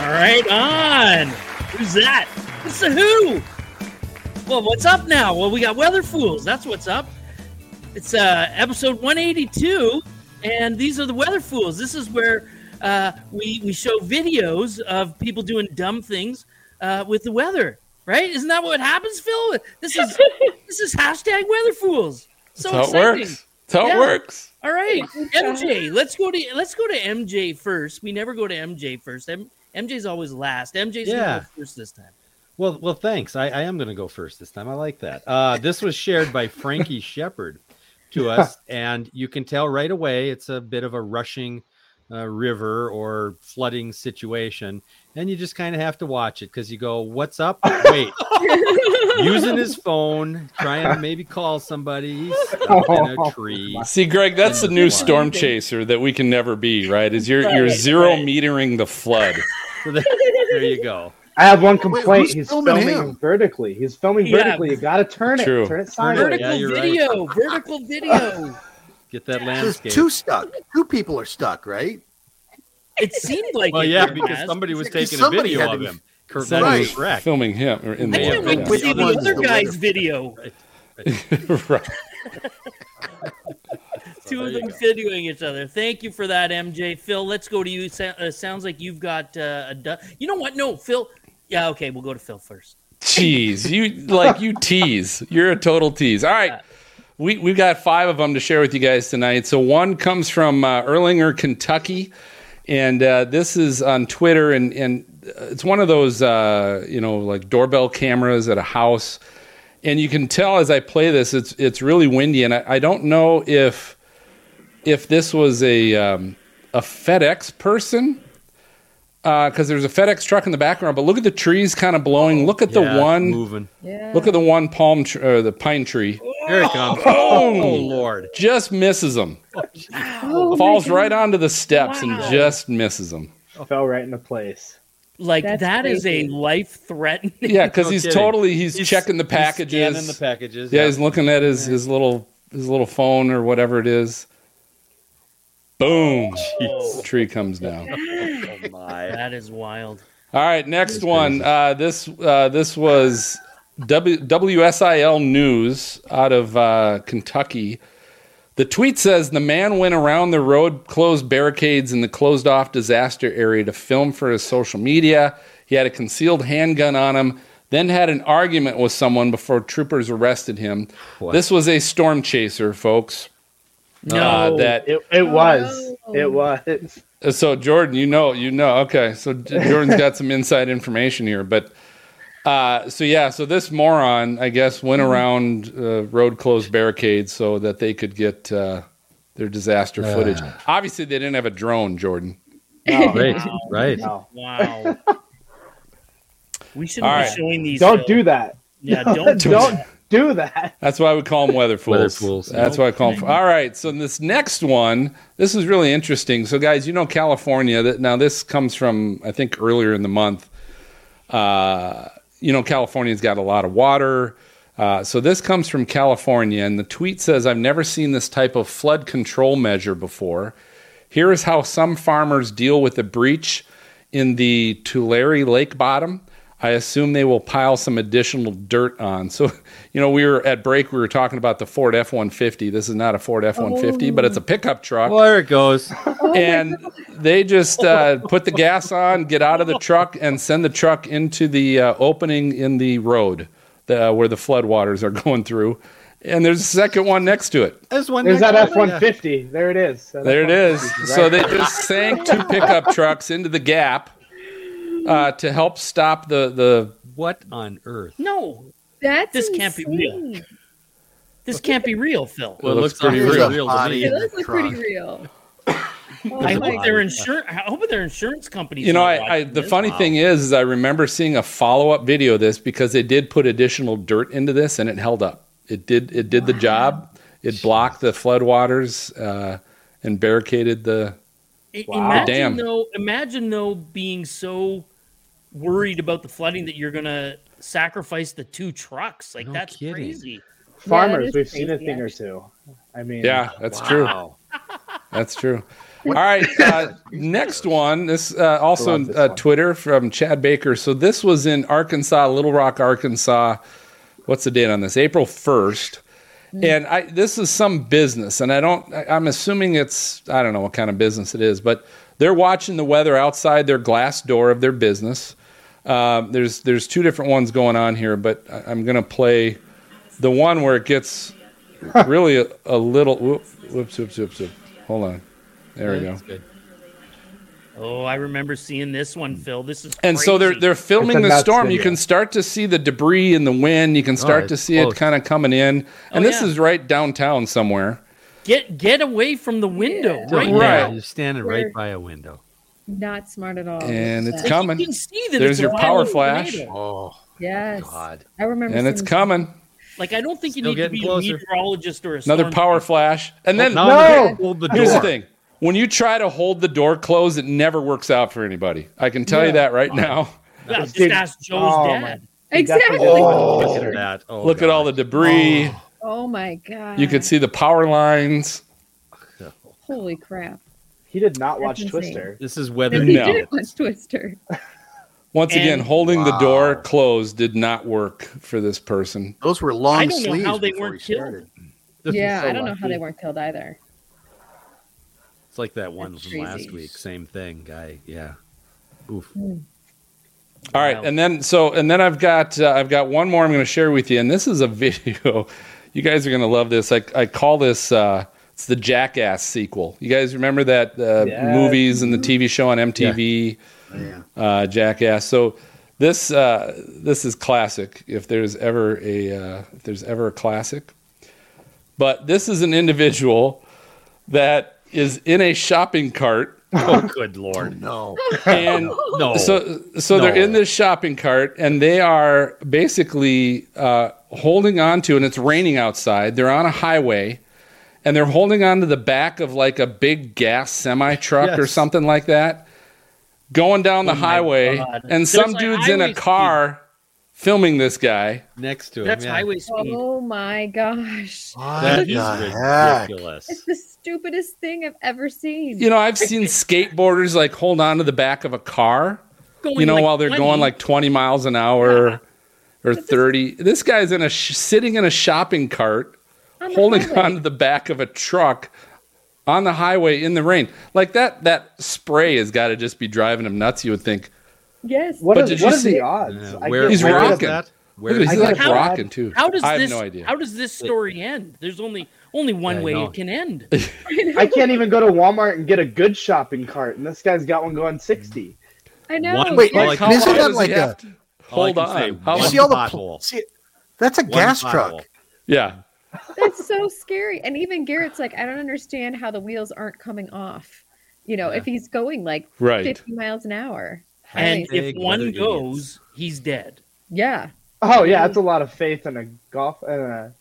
All right, on. Who's that? It's the Who. Well, what's up now? Well, we got Weather Fools. That's what's up. It's uh, episode 182, and these are the Weather Fools. This is where uh, we we show videos of people doing dumb things uh, with the weather. Right? Isn't that what happens, Phil? This is this is hashtag Weather Fools. So That's how it works. That's how it works. All right, MJ. Let's go to let's go to MJ first. We never go to MJ first. M- MJ's always last. MJ's Yeah. gonna go first this time. Well, well, thanks. I, I am going to go first this time. I like that. Uh, this was shared by Frankie Shepard to us, and you can tell right away it's a bit of a rushing uh, river or flooding situation, and you just kind of have to watch it because you go, "What's up?" Wait, using his phone, trying to maybe call somebody He's stuck in a tree. See, Greg, that's the new flood. storm chaser that we can never be. Right? Is you're you're zero metering the flood. So there, there you go. I have one complaint. who's He's filming filming, vertically. He's filming Yeah. vertically. You got to turn it. True. Turn it Turn sideways. Vertical Yeah, you're right. video. Vertical video. Get that There's two stuck. Two people are stuck, right? It seemed like Well, it yeah, because Maz. somebody was Because taking a video of be- him. Cor- Somebody Right. was Correct. filming him or in I the can't wait to see the other guy's video. right. Two of there them you videoing each other. Thank you for that, MJ. Phil, let's go to you. Sa- uh, sounds like you've got uh, a. Du- you know what? No, Phil. Yeah, okay, we'll go to Phil first. Jeez, you like you tease. You're a total tease. All right. We, we've got five of them to share with you guys tonight. So one comes from uh, Erlanger, Kentucky, and uh, this is on Twitter, and, and it's one of those uh, you know like doorbell cameras at a house, and you can tell as I play this, it's it's really windy, and I, I don't know if if this was a um, a FedEx person Uh, because there's a FedEx truck in the background. But look at the trees kind of blowing. Look at the Yeah, it's one. moving. Yeah. Look at the one palm tr- or the pine tree. Here it comes. Boom! Oh Lord! Just misses him. Oh, Falls right onto the steps Wow. and just misses him. Fell right into place. Like That's that is a life threatening. Yeah, because No he's kidding. totally he's, He's- checking the he's packages. scanning the packages. Yeah, yep. he's looking at his his little his little phone or whatever it is. Boom! Oh. Tree comes down. Oh my. That is wild. All right, next one. Uh, this uh, this was w- WSIL News out of uh, Kentucky. The tweet says the man went around the road closed barricades in the closed off disaster area to film for his social media. He had a concealed handgun on him, then had an argument with someone before troopers arrested him. What? This was a storm chaser, folks. No. Uh, that It, it was. It was. uh, So Jordan, you know, you know. Okay, so Jordan's got some inside information here, but uh, so yeah, so this moron, I guess, went around uh, road closed barricades so that they could get uh, their disaster footage. Obviously, they didn't have a drone, Jordan. No, Right, Wow. right. no. Wow. We shouldn't All be right. showing these. Don't Phil. do that. Yeah, don't do Don't that. Do that. That's why we call them weather fools. Weather fools. That's why I call them. All right. So this next one, this is really interesting. So guys, you know California. That now this comes from I think earlier in the month. Uh, you know California's got a lot of water. Uh, so this comes from California, and the tweet says, "I've never seen this type of flood control measure before. Here is how some farmers deal with a breach in the Tulare Lake bottom. I assume they will pile some additional dirt on. So, you know, we were at break, we were talking about the Ford F 150. This is not a Ford F 150, but it's a pickup truck. Well, there it goes. and they just uh, put the gas on, get out of the truck, and send the truck into the uh, opening in the road the, where the floodwaters are going through. And there's a second one next to it. There's one. There's next that F it, one yeah. fifty. There it is. That There it is. F-150, So right. they just sank two pickup trucks into the gap uh, to help stop the the. What on earth? No, That's This can't be real. insane. this can't be real, Phil. Well, it It looks looks pretty pretty real, real. real to me. It in does the look pretty real. Oh I my hope their God. insurance. I hope their insurance companies. You know, I, I the this. funny thing is, is I remember seeing a follow up video of this because they did put additional dirt into this and it held up. It did it did the job. It blocked the floodwaters uh, and barricaded the. I- Wow. Imagine Damn. though. Imagine though being so worried about the flooding that you're gonna sacrifice the two trucks. Like No that's kidding. crazy. farmers. is We've seen a crazy, thing or two. I mean, Yeah, that's true. That's true. All right, uh, next one. This uh, also Love this uh. Twitter from Chad Baker. So this was in Arkansas, Little Rock, Arkansas. What's the date on this? April first. And I this is some business, and I don't. I, I'm assuming it's I don't know what kind of business it is, but they're watching the weather outside their glass door of their business. Um, there's there's two different ones going on here, but I, I'm gonna play the one where it gets really a, a little. Whoop, whoops, whoops, whoops, whoops. Hold on. There we go. That's good. Oh, I remember seeing this one, Phil. This is And so they're they're filming the nuts storm. You can start to see the debris and the wind. You can start to it's see it kind of coming in. And Oh, this yeah. is right downtown somewhere. get get away from the window Yeah. right, Right. now. You're standing right by a window. Not smart at all. And it's That- coming. You can see that There's it's your power flash. tornado. Oh Yes. God. I remember. And it's seeing- coming. Like I don't think you Still need to be closer. a meteorologist or a Another power chaser. flash. And then Now No! Hold the door. here's the thing. When you try to hold the door closed, it never works out for anybody. I can tell you that right now. Yeah, just Dude, ask Joe's oh, dad. my- Exactly. Oh. Look at that. Oh, Look at all the God. debris. Oh my god. You could see the power lines. Holy crap. He did not watch insane. Twister. This is And weather. he No. did watch Twister. Once again, And- holding the door closed did not work for this person. Those were long I long don't know how they weren't killed. started. This is yeah, so I don't know how they weren't killed either. It's like that one That's from last week. Same thing, guy. Yeah. Oof. All right, Wow. and then so and then I've got uh, I've got one more I'm going to share with you, and this is a video. You guys are going to love this. I I call this uh, it's the Jackass sequel. You guys remember that uh, Yes. movies and the TV show on MTV, Yeah. uh, Jackass. So this uh, this is classic. If there's ever a uh, if there's ever a classic, but this is an individual that is in a shopping cart Oh, good lord. No. and No. so so they're in this shopping cart and they are basically uh, holding on to and it's raining outside they're on a highway and they're holding on to the back of like a big gas semi truck or something like that going down the Oh my highway God. and There's some like dude's in a highway car filming this guy. next to him. That's yeah. highway speed. Oh my gosh. That the is heck? ridiculous. It's the stupidest thing I've ever seen. You know, I've seen skateboarders like hold on to the back of a car, Going you know, like while they're 20. going like 20 miles an hour or 30. This guy's in a sh- sitting in a shopping cart, On holding highway. on to the back of a truck on the highway in the rain. Like that that spray has got to just be driving him nuts, you would think. Yes. What But is- did what you is see- the odds? Yeah, where- He's where is rocking. that? Where Where is I he's like how- rocking too. How does I have this? no idea. How does this story end? There's only only one I way it can end. I can't even go to Walmart and get a good shopping cart, and this guy's got one going sixty. I know. One- Wait, All I Like, how isn't that like he a- have to All I hold can say, on? How You see all the pothole. pl- see, that's a One gas pothole. truck. Yeah. That's so scary. And even Garrett's like, I don't understand how the wheels aren't coming off. You know, if he's going like Right. 50 miles an hour. And Hashtag if one weather goes, he's dead. Yeah. Oh yeah, that's a lot of faith in a golf and a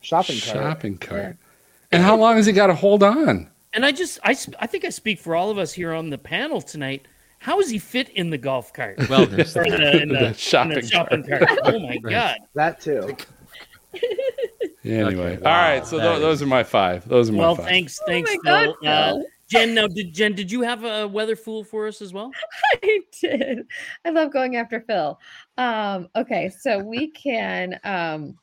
shopping cart. Shopping cart. And how long has he got to hold on? And I just, I, I think I speak for all of us here on the panel tonight. How does he fit in the golf cart? Well, there's in the, in the, The in the shopping cart. Oh my god! That too. Anyway, Okay, wow, right. So that tho- is- those are my five. Those are my Well, five. thanks, thanks, Oh my Phil. God, Uh, Jen, now did Jen, did you have a weather fool for us as well? I did. I love going after Phil. Um, okay, so we can um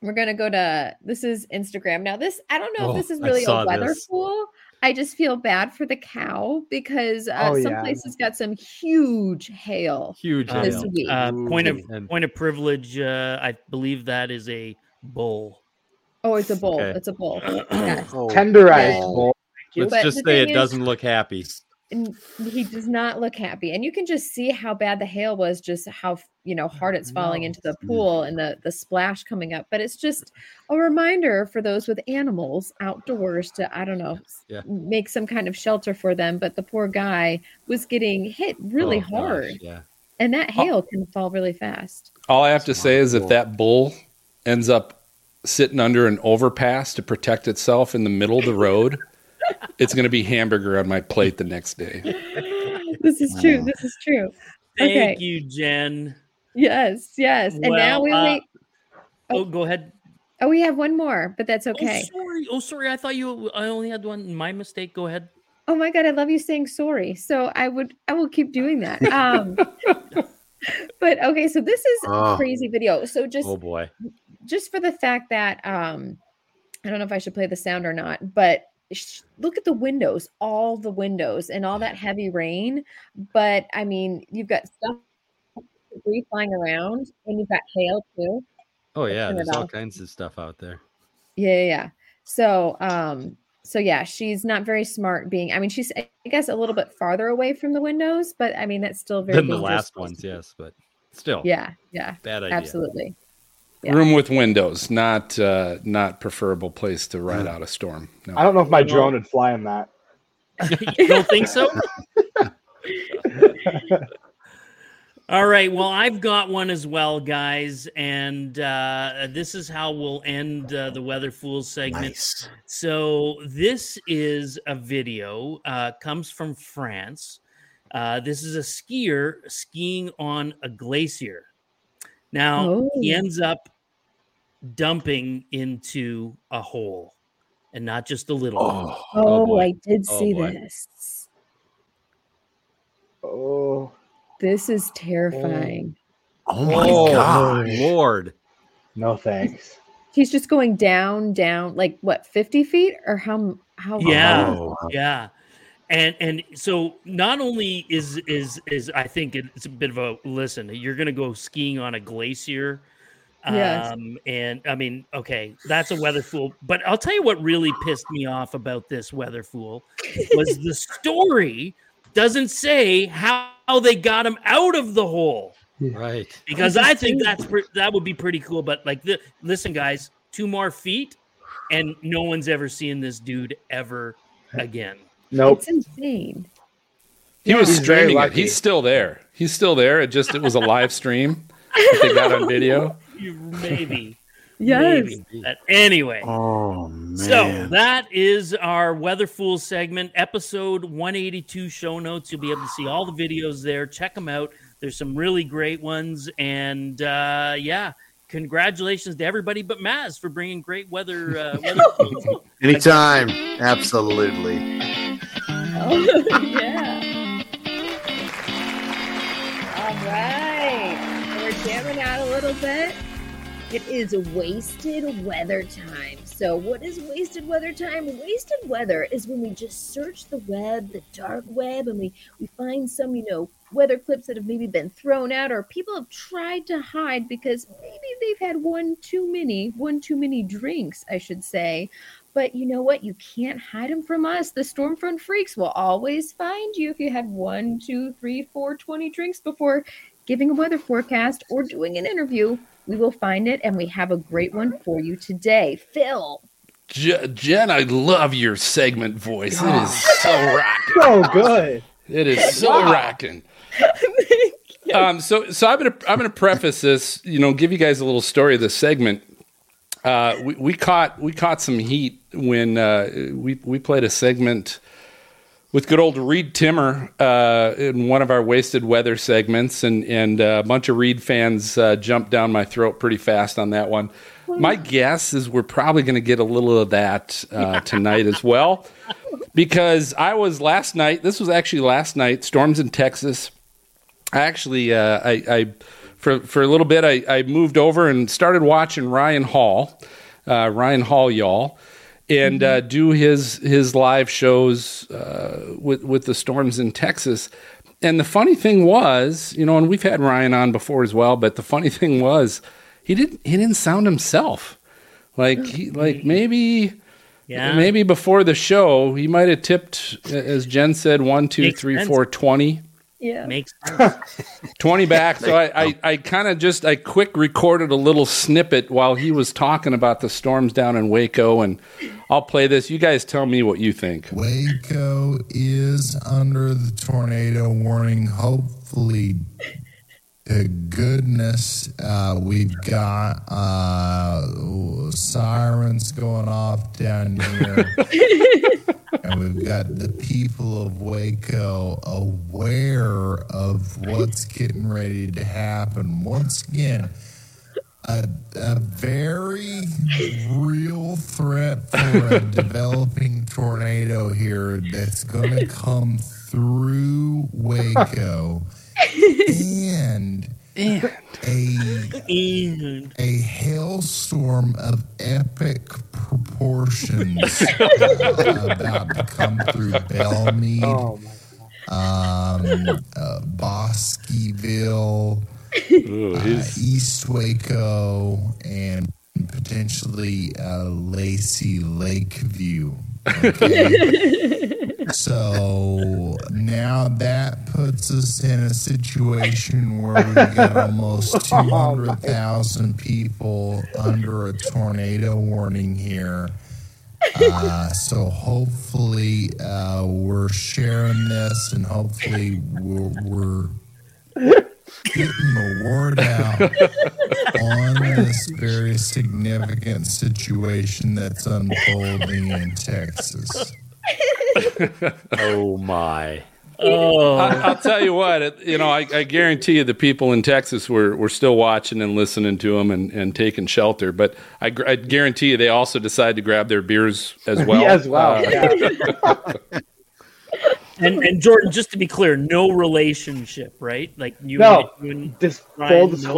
we're gonna go to this is Instagram. Now, this I don't know Oh, if this is really a weather this. fool. I just feel bad for the cow because uh, Oh, some yeah. places got some huge hail. huge. This hail. week. Uh, point of point of privilege. Uh, I believe that is a bull. Oh, it's a bull. Okay. It's a bull. Yes. Oh, Tenderized oh. bull. Let's But just say it doesn't look happy. He does not look happy and you can just see how bad the hail was just how you know hard it's falling into the pool and the the splash coming up but it's just a reminder for those with animals outdoors to i don't know yeah. make some kind of shelter for them but the poor guy was getting hit really Oh, gosh, hard yeah. and that hail can fall really fast All I have to say is if that bull ends up sitting under an overpass to protect itself in the middle of the road, it's going to be hamburger on my plate the next day. this is true this is true Thank Okay. you, Jen. yes yes and now we uh, wait Oh, go ahead. oh we have one more but that's okay Oh, sorry. Oh, sorry. I thought you. I only had one. My mistake. Go ahead. Oh my god, I love you saying sorry. So I would I will keep doing that. Um but okay, so this is a Oh. crazy video. So just Oh boy. Just for the fact that um I don't know if I should play the sound or not, but sh- look at the windows, all the windows and all that heavy rain, but I mean, you've got stuff debris flying around and you've got hail too. Oh yeah, there's all kinds of stuff out there. Yeah, yeah, yeah. So, um, so yeah, she's not very smart. Being, I mean, she's I guess a little bit farther away from the windows, but I mean that's still very Than the last ones, yes, but still. Yeah, yeah, Bad idea. absolutely. Yeah. Room with windows, not uh, not preferable place to ride out a storm. No. I don't know if my drone would fly in that. you don't think so? All right. Well, I've got one as well, guys, and uh, this is how we'll end uh, the Weather Fools segment. Nice. So this is a video. Uh, comes from France. Uh, this is a skier skiing on a glacier. Now he Oh. ends up dumping into a hole, and not just a little. one. Oh, Oh. oh I did Oh, see boy. this. Oh, This is oh. terrifying. oh my Oh god. Lord. no thanks. He's just going down, down, like what, fifty feet, or how? How? Yeah. Oh. Yeah. And and so not only is is is I think it's a bit of a listen, you're gonna go skiing on a glacier. Yes. Um and I mean, okay, that's a weather fool. But I'll tell you what really pissed me off about this weather fool was the story doesn't say how they got him out of the hole Right. because I think that's pre- that would be pretty cool. But like, the, listen, guys, two more feet, and no one's ever seen this dude ever again. Nope. It's insane. He was He's streaming it. He's still there. He's still there. It just it was a live stream that they got on video. Maybe. Yes. Maybe. But anyway. Oh man. So that is our Weather Fools segment, episode 182 show notes. You'll be able to see all the videos there. Check them out. There's some really great ones, and uh, yeah, congratulations to everybody but Maz for bringing great weather. Uh, weather Anytime. Absolutely. yeah. All right. We're jamming out a little bit. It is wasted weather time. So, what is wasted weather time? Wasted weather is when we just search the web, the dark web, and we, we find some, you know, weather clips that have maybe been thrown out or people have tried to hide because maybe they've had one too many, one too many drinks, I should say. But you know what? You can't hide them from us. The Stormfront Freaks will always find you if you had one, two, three, four, 20 drinks before giving a weather forecast or doing an interview. We will find it, and we have a great one for you today. Phil. Je- Jen, I love your segment voice. It is so rocking. So good. It is so Wow. rocking. Um, so, so I'm gonna I'm gonna preface this. You know, give you guys a little story of this segment. Uh, we, we caught we caught some heat when uh, we we played a segment with good old Reed Timmer uh, in one of our wasted weather segments, and and uh, a bunch of Reed fans uh, jumped down my throat pretty fast on that one. My guess is we're probably going to get a little of that uh, tonight as well, because I was last night. This was actually last night. Storms in Texas. I actually, uh, I, I for for a little bit, I, I moved over and started watching Ryan Hall, uh, Ryan Hall, y'all, and uh, do his his live shows uh, with with the storms in Texas. And the funny thing was, you know, and we've had Ryan on before as well, but the funny thing was, he didn't he didn't sound himself. Like he like maybe. Yeah. Maybe before the show, he might have tipped, as Jen said, one, two, Makes three, sense. four, twenty. Yeah. Makes sense. 20 back. So I, I, I kind of just, I quick recorded a little snippet while he was talking about the storms down in Waco. And I'll play this. You guys tell me what you think. Waco is under the tornado warning. Hopefully, to goodness, uh, we've got uh, sirens going off down here. and we've got the people of Waco aware of what's getting ready to happen. Once again, a, a very real threat for a developing tornado here that's going to come through Waco and a a hailstorm of epic proportions about to come through Belmead, Oh, um, uh, Bosqueville, Ooh, uh, East Waco, and potentially uh, Lacey Lakeview. Okay? So now that puts us in a situation where we've got almost 200,000 people under a tornado warning here. Uh, so hopefully uh, we're sharing this and hopefully we're, we're getting the word out on this very significant situation that's unfolding in Texas. oh my! Oh, I, I'll tell you what, it, you know, I, I guarantee you the people in Texas were, were still watching and listening to him and, and taking shelter. But I, I guarantee you they also decided to grab their beers as well. Yeah, as well, Uh, and and Jordan, just to be clear, no relationship, right? Like you, No, you and Dis- Ryan, full no-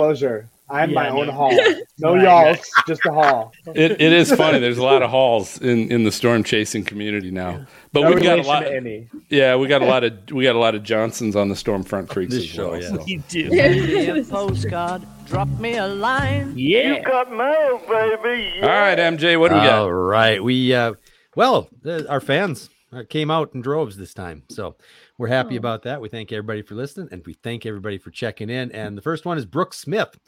disclosure. I'm my Yeah, own no. hall. No Right, y'all, right. just a hall. It, it is funny. There's a lot of halls in, in the storm chasing community now, but No we've got a relation lot. to any. Yeah, we got a lot of we got a lot of Johnsons on the Stormfront Freaks This as show, well. yeah. so. You do. Send me a postcard. Drop me a line. Yeah. You got mail, baby. All right, MJ, what do we got? All right, we uh, well, uh, our fans uh, came out in droves this time, so we're happy about that. We thank everybody for listening, and we thank everybody for checking in. And the first one is Brooke Smith,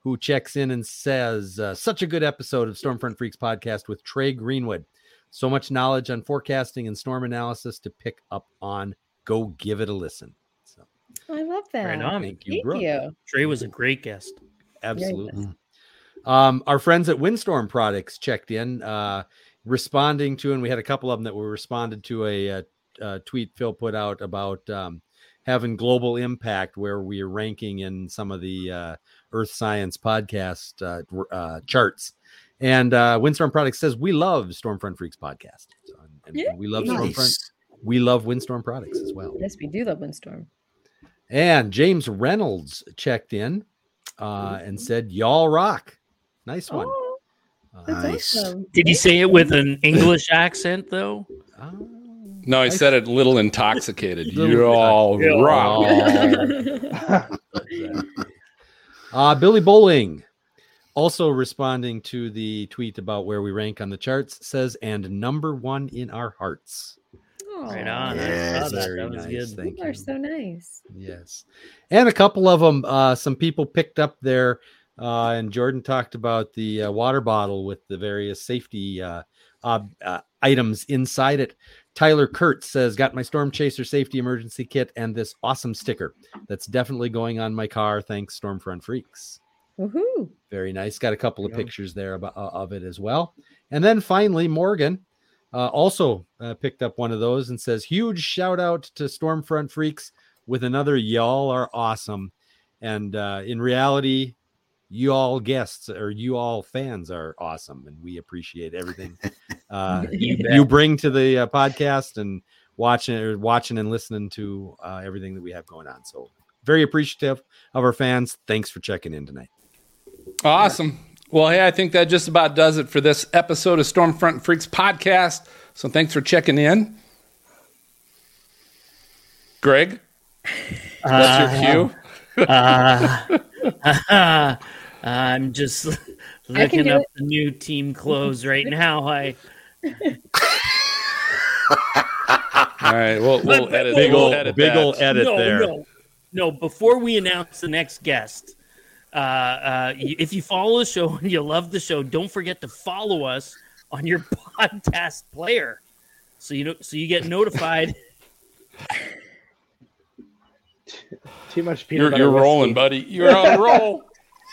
who checks in and says, uh, "Such a good episode of Stormfront Freaks podcast with Trey Greenwood. So much knowledge on forecasting and storm analysis to pick up on. Go give it a listen." So I love that. Right on. thank you, Thank Brooke. you. Trey was a great guest. Absolutely. Um, our friends at Windstorm Products checked in, uh, responding to, and we had a couple of them that were responded to a, uh uh tweet Phil put out about um, having global impact where we are ranking in some of the uh, Earth Science podcast uh, uh, charts. And uh, Windstorm Products says we love Stormfront Freaks podcast. So, and Yeah. we love Nice. Stormfront. We love Windstorm Products as well. Yes, we do love Windstorm. And James Reynolds checked in uh, and said, "Y'all rock." Nice one. Oh, Nice. awesome. Did he say it with an English accent though? No, he said it a little intoxicated. Little You're all intoxicated. rock. Uh, Billy Bowling, also responding to the tweet about where we rank on the charts, says, "And number one in our hearts." Right on. Yes, saw that. very That was nice. good. Thank People are so nice. Yes, and a couple of them. Uh, some people picked up their, uh, and Jordan talked about the uh, water bottle with the various safety uh, ob- uh, items inside it. Tyler Kurtz says, "Got my Storm Chaser safety emergency kit and this awesome sticker. That's definitely going on my car. Thanks, Stormfront Freaks." Woohoo! Very nice. Got a couple of Yeah. pictures there about, uh, of it as well. And then finally, Morgan uh, also uh, picked up one of those and says, "Huge shout out to Stormfront Freaks with another y'all are awesome." And uh, in reality, you all guests or you all fans are awesome, and we appreciate everything uh, You you, bring to the uh, podcast and watching or watching and listening to uh, everything that we have going on. So very appreciative of our fans. Thanks for checking in tonight. Awesome. Well, hey, I think that just about does it for this episode of Stormfront Freaks podcast. So thanks for checking in. Greg, what's your cue? Uh, I'm just looking up it. the new team clothes right now. I All right, we'll, we'll But- edit. Big we'll edit big old edit no, there. no, no. Before we announce the next guest, uh, uh, if you follow the show and you love the show, don't forget to follow us on your podcast player, so you know so you get notified. Too much peanut You're, butter. you're rolling, buddy. You're on a roll.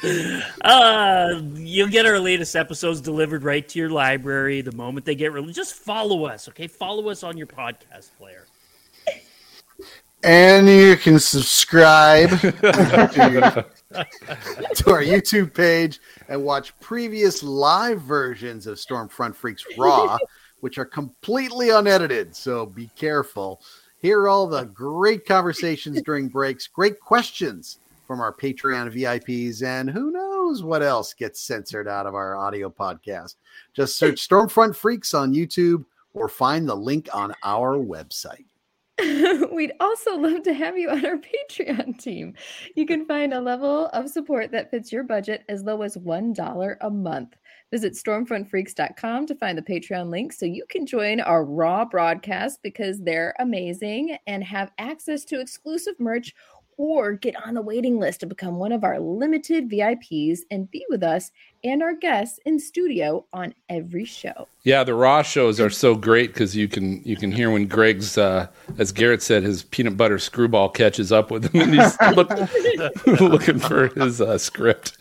Uh, you'll get our latest episodes delivered right to your library the moment they get released. Just follow us, okay? Follow us on your podcast player. And you can subscribe to, to our YouTube page and watch previous live versions of Stormfront Freaks Raw, which are completely unedited. So be careful. Hear all the great conversations during breaks, great questions from our Patreon VIPs, and who knows what else gets censored out of our audio podcast. Just search Stormfront Freaks on YouTube or find the link on our website. We'd also love to have you on our Patreon team. You can find a level of support that fits your budget as low as $1 a month. Visit stormfrontfreaks.com to find the Patreon link so you can join our raw broadcast because they're amazing and have access to exclusive merch or get on the waiting list to become one of our limited VIPs and be with us and our guests in studio on every show. Yeah, the raw shows are so great because you can you can hear when Greg's, uh, as Garrett said, his peanut butter screwball catches up with him, and he's look, looking for his uh, script.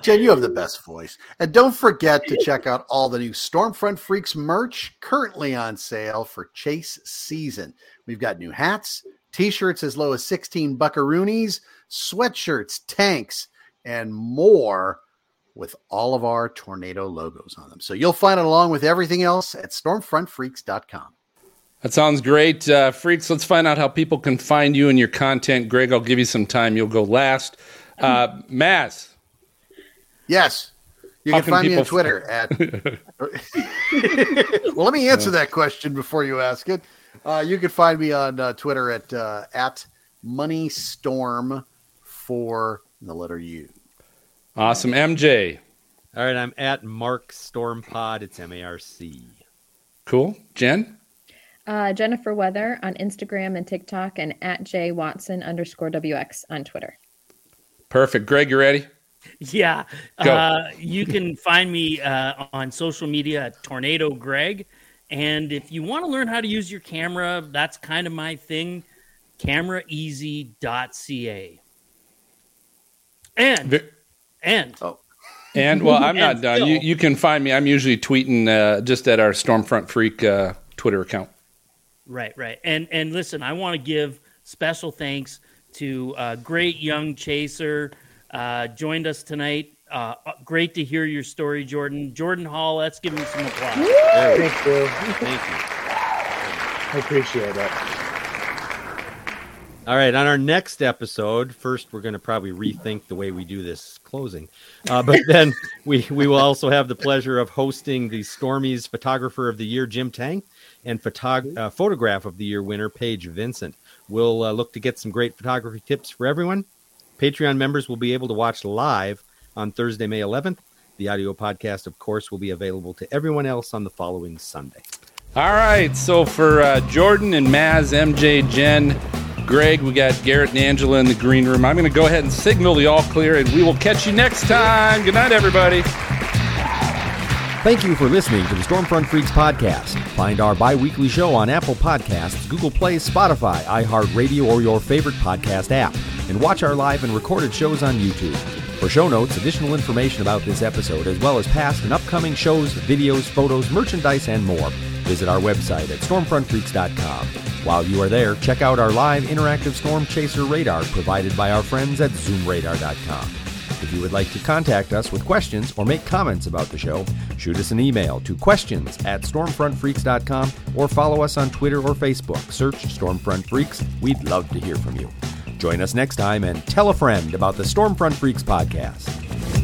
Jen, you have the best voice. And don't forget to check out all the new Stormfront Freaks merch currently on sale for Chase season. We've got new hats, t shirts as low as 16 buckaroonies, sweatshirts, tanks, and more with all of our tornado logos on them. So you'll find it along with everything else at stormfrontfreaks.com. That sounds great, uh, freaks. Let's find out how people can find you and your content. Greg, I'll give you some time. You'll go last. Uh, Maz, Yes. You can can find me on Twitter at. well, let me answer that question before you ask it. Uh, you can find me on uh, Twitter at uh, at moneystorm for the letter U. awesome. MJ, All right, I'm at Marc Storm Pod. It's M A R C. cool. Jen, Uh, Jennifer Weather on Instagram and TikTok, and at J Watson underscore WX on Twitter. perfect. Greg, you ready? Yeah. Go. Uh, you can find me uh, on social media at Tornado Greg. And if you want to learn how to use your camera, that's kind of my thing. CameraEasy.ca. And, Vi- and, Oh, And well, I'm not And done. You you can find me. I'm usually tweeting uh, just at our Stormfront Freak uh, Twitter account. Right, right. And and listen, I want to give special thanks to a great young chaser uh, joined us tonight. Uh, great to hear your story, Jordan. Jordan Hall, let's give him some applause. Thank you. Thank you. I appreciate it. All right, on our next episode, first we're going to probably rethink the way we do this closing, uh, but then we we will also have the pleasure of hosting the Stormies Photographer of the Year, Jim Tang, and photog- uh, Photograph of the Year winner, Paige Vincent. We'll uh, look to get some great photography tips for everyone. Patreon members will be able to watch live on Thursday, May 11th. The audio podcast, of course, will be available to everyone else on the following Sunday. All right. So for uh, Jordan and Maz, MJ, Jen, Greg, we got Garrett and Angela in the green room. I'm going to go ahead and signal the all clear, and we will catch you next time. Good night, everybody. Thank you for listening to the Stormfront Freaks podcast. Find our bi weekly show on Apple Podcasts, Google Play, Spotify, iHeartRadio, or your favorite podcast app. And watch our live and recorded shows on YouTube. For show notes, additional information about this episode, as well as past and upcoming shows, videos, photos, merchandise, and more, visit our website at stormfrontfreaks.com. While you are there, check out our live interactive storm chaser radar provided by our friends at zoomradar.com. If you would like to contact us with questions or make comments about the show, shoot us an email to questions at stormfrontfreaks.com or follow us on Twitter or Facebook. Search Stormfront Freaks. We'd love to hear from you. Join us next time and tell a friend about the Stormfront Freaks podcast.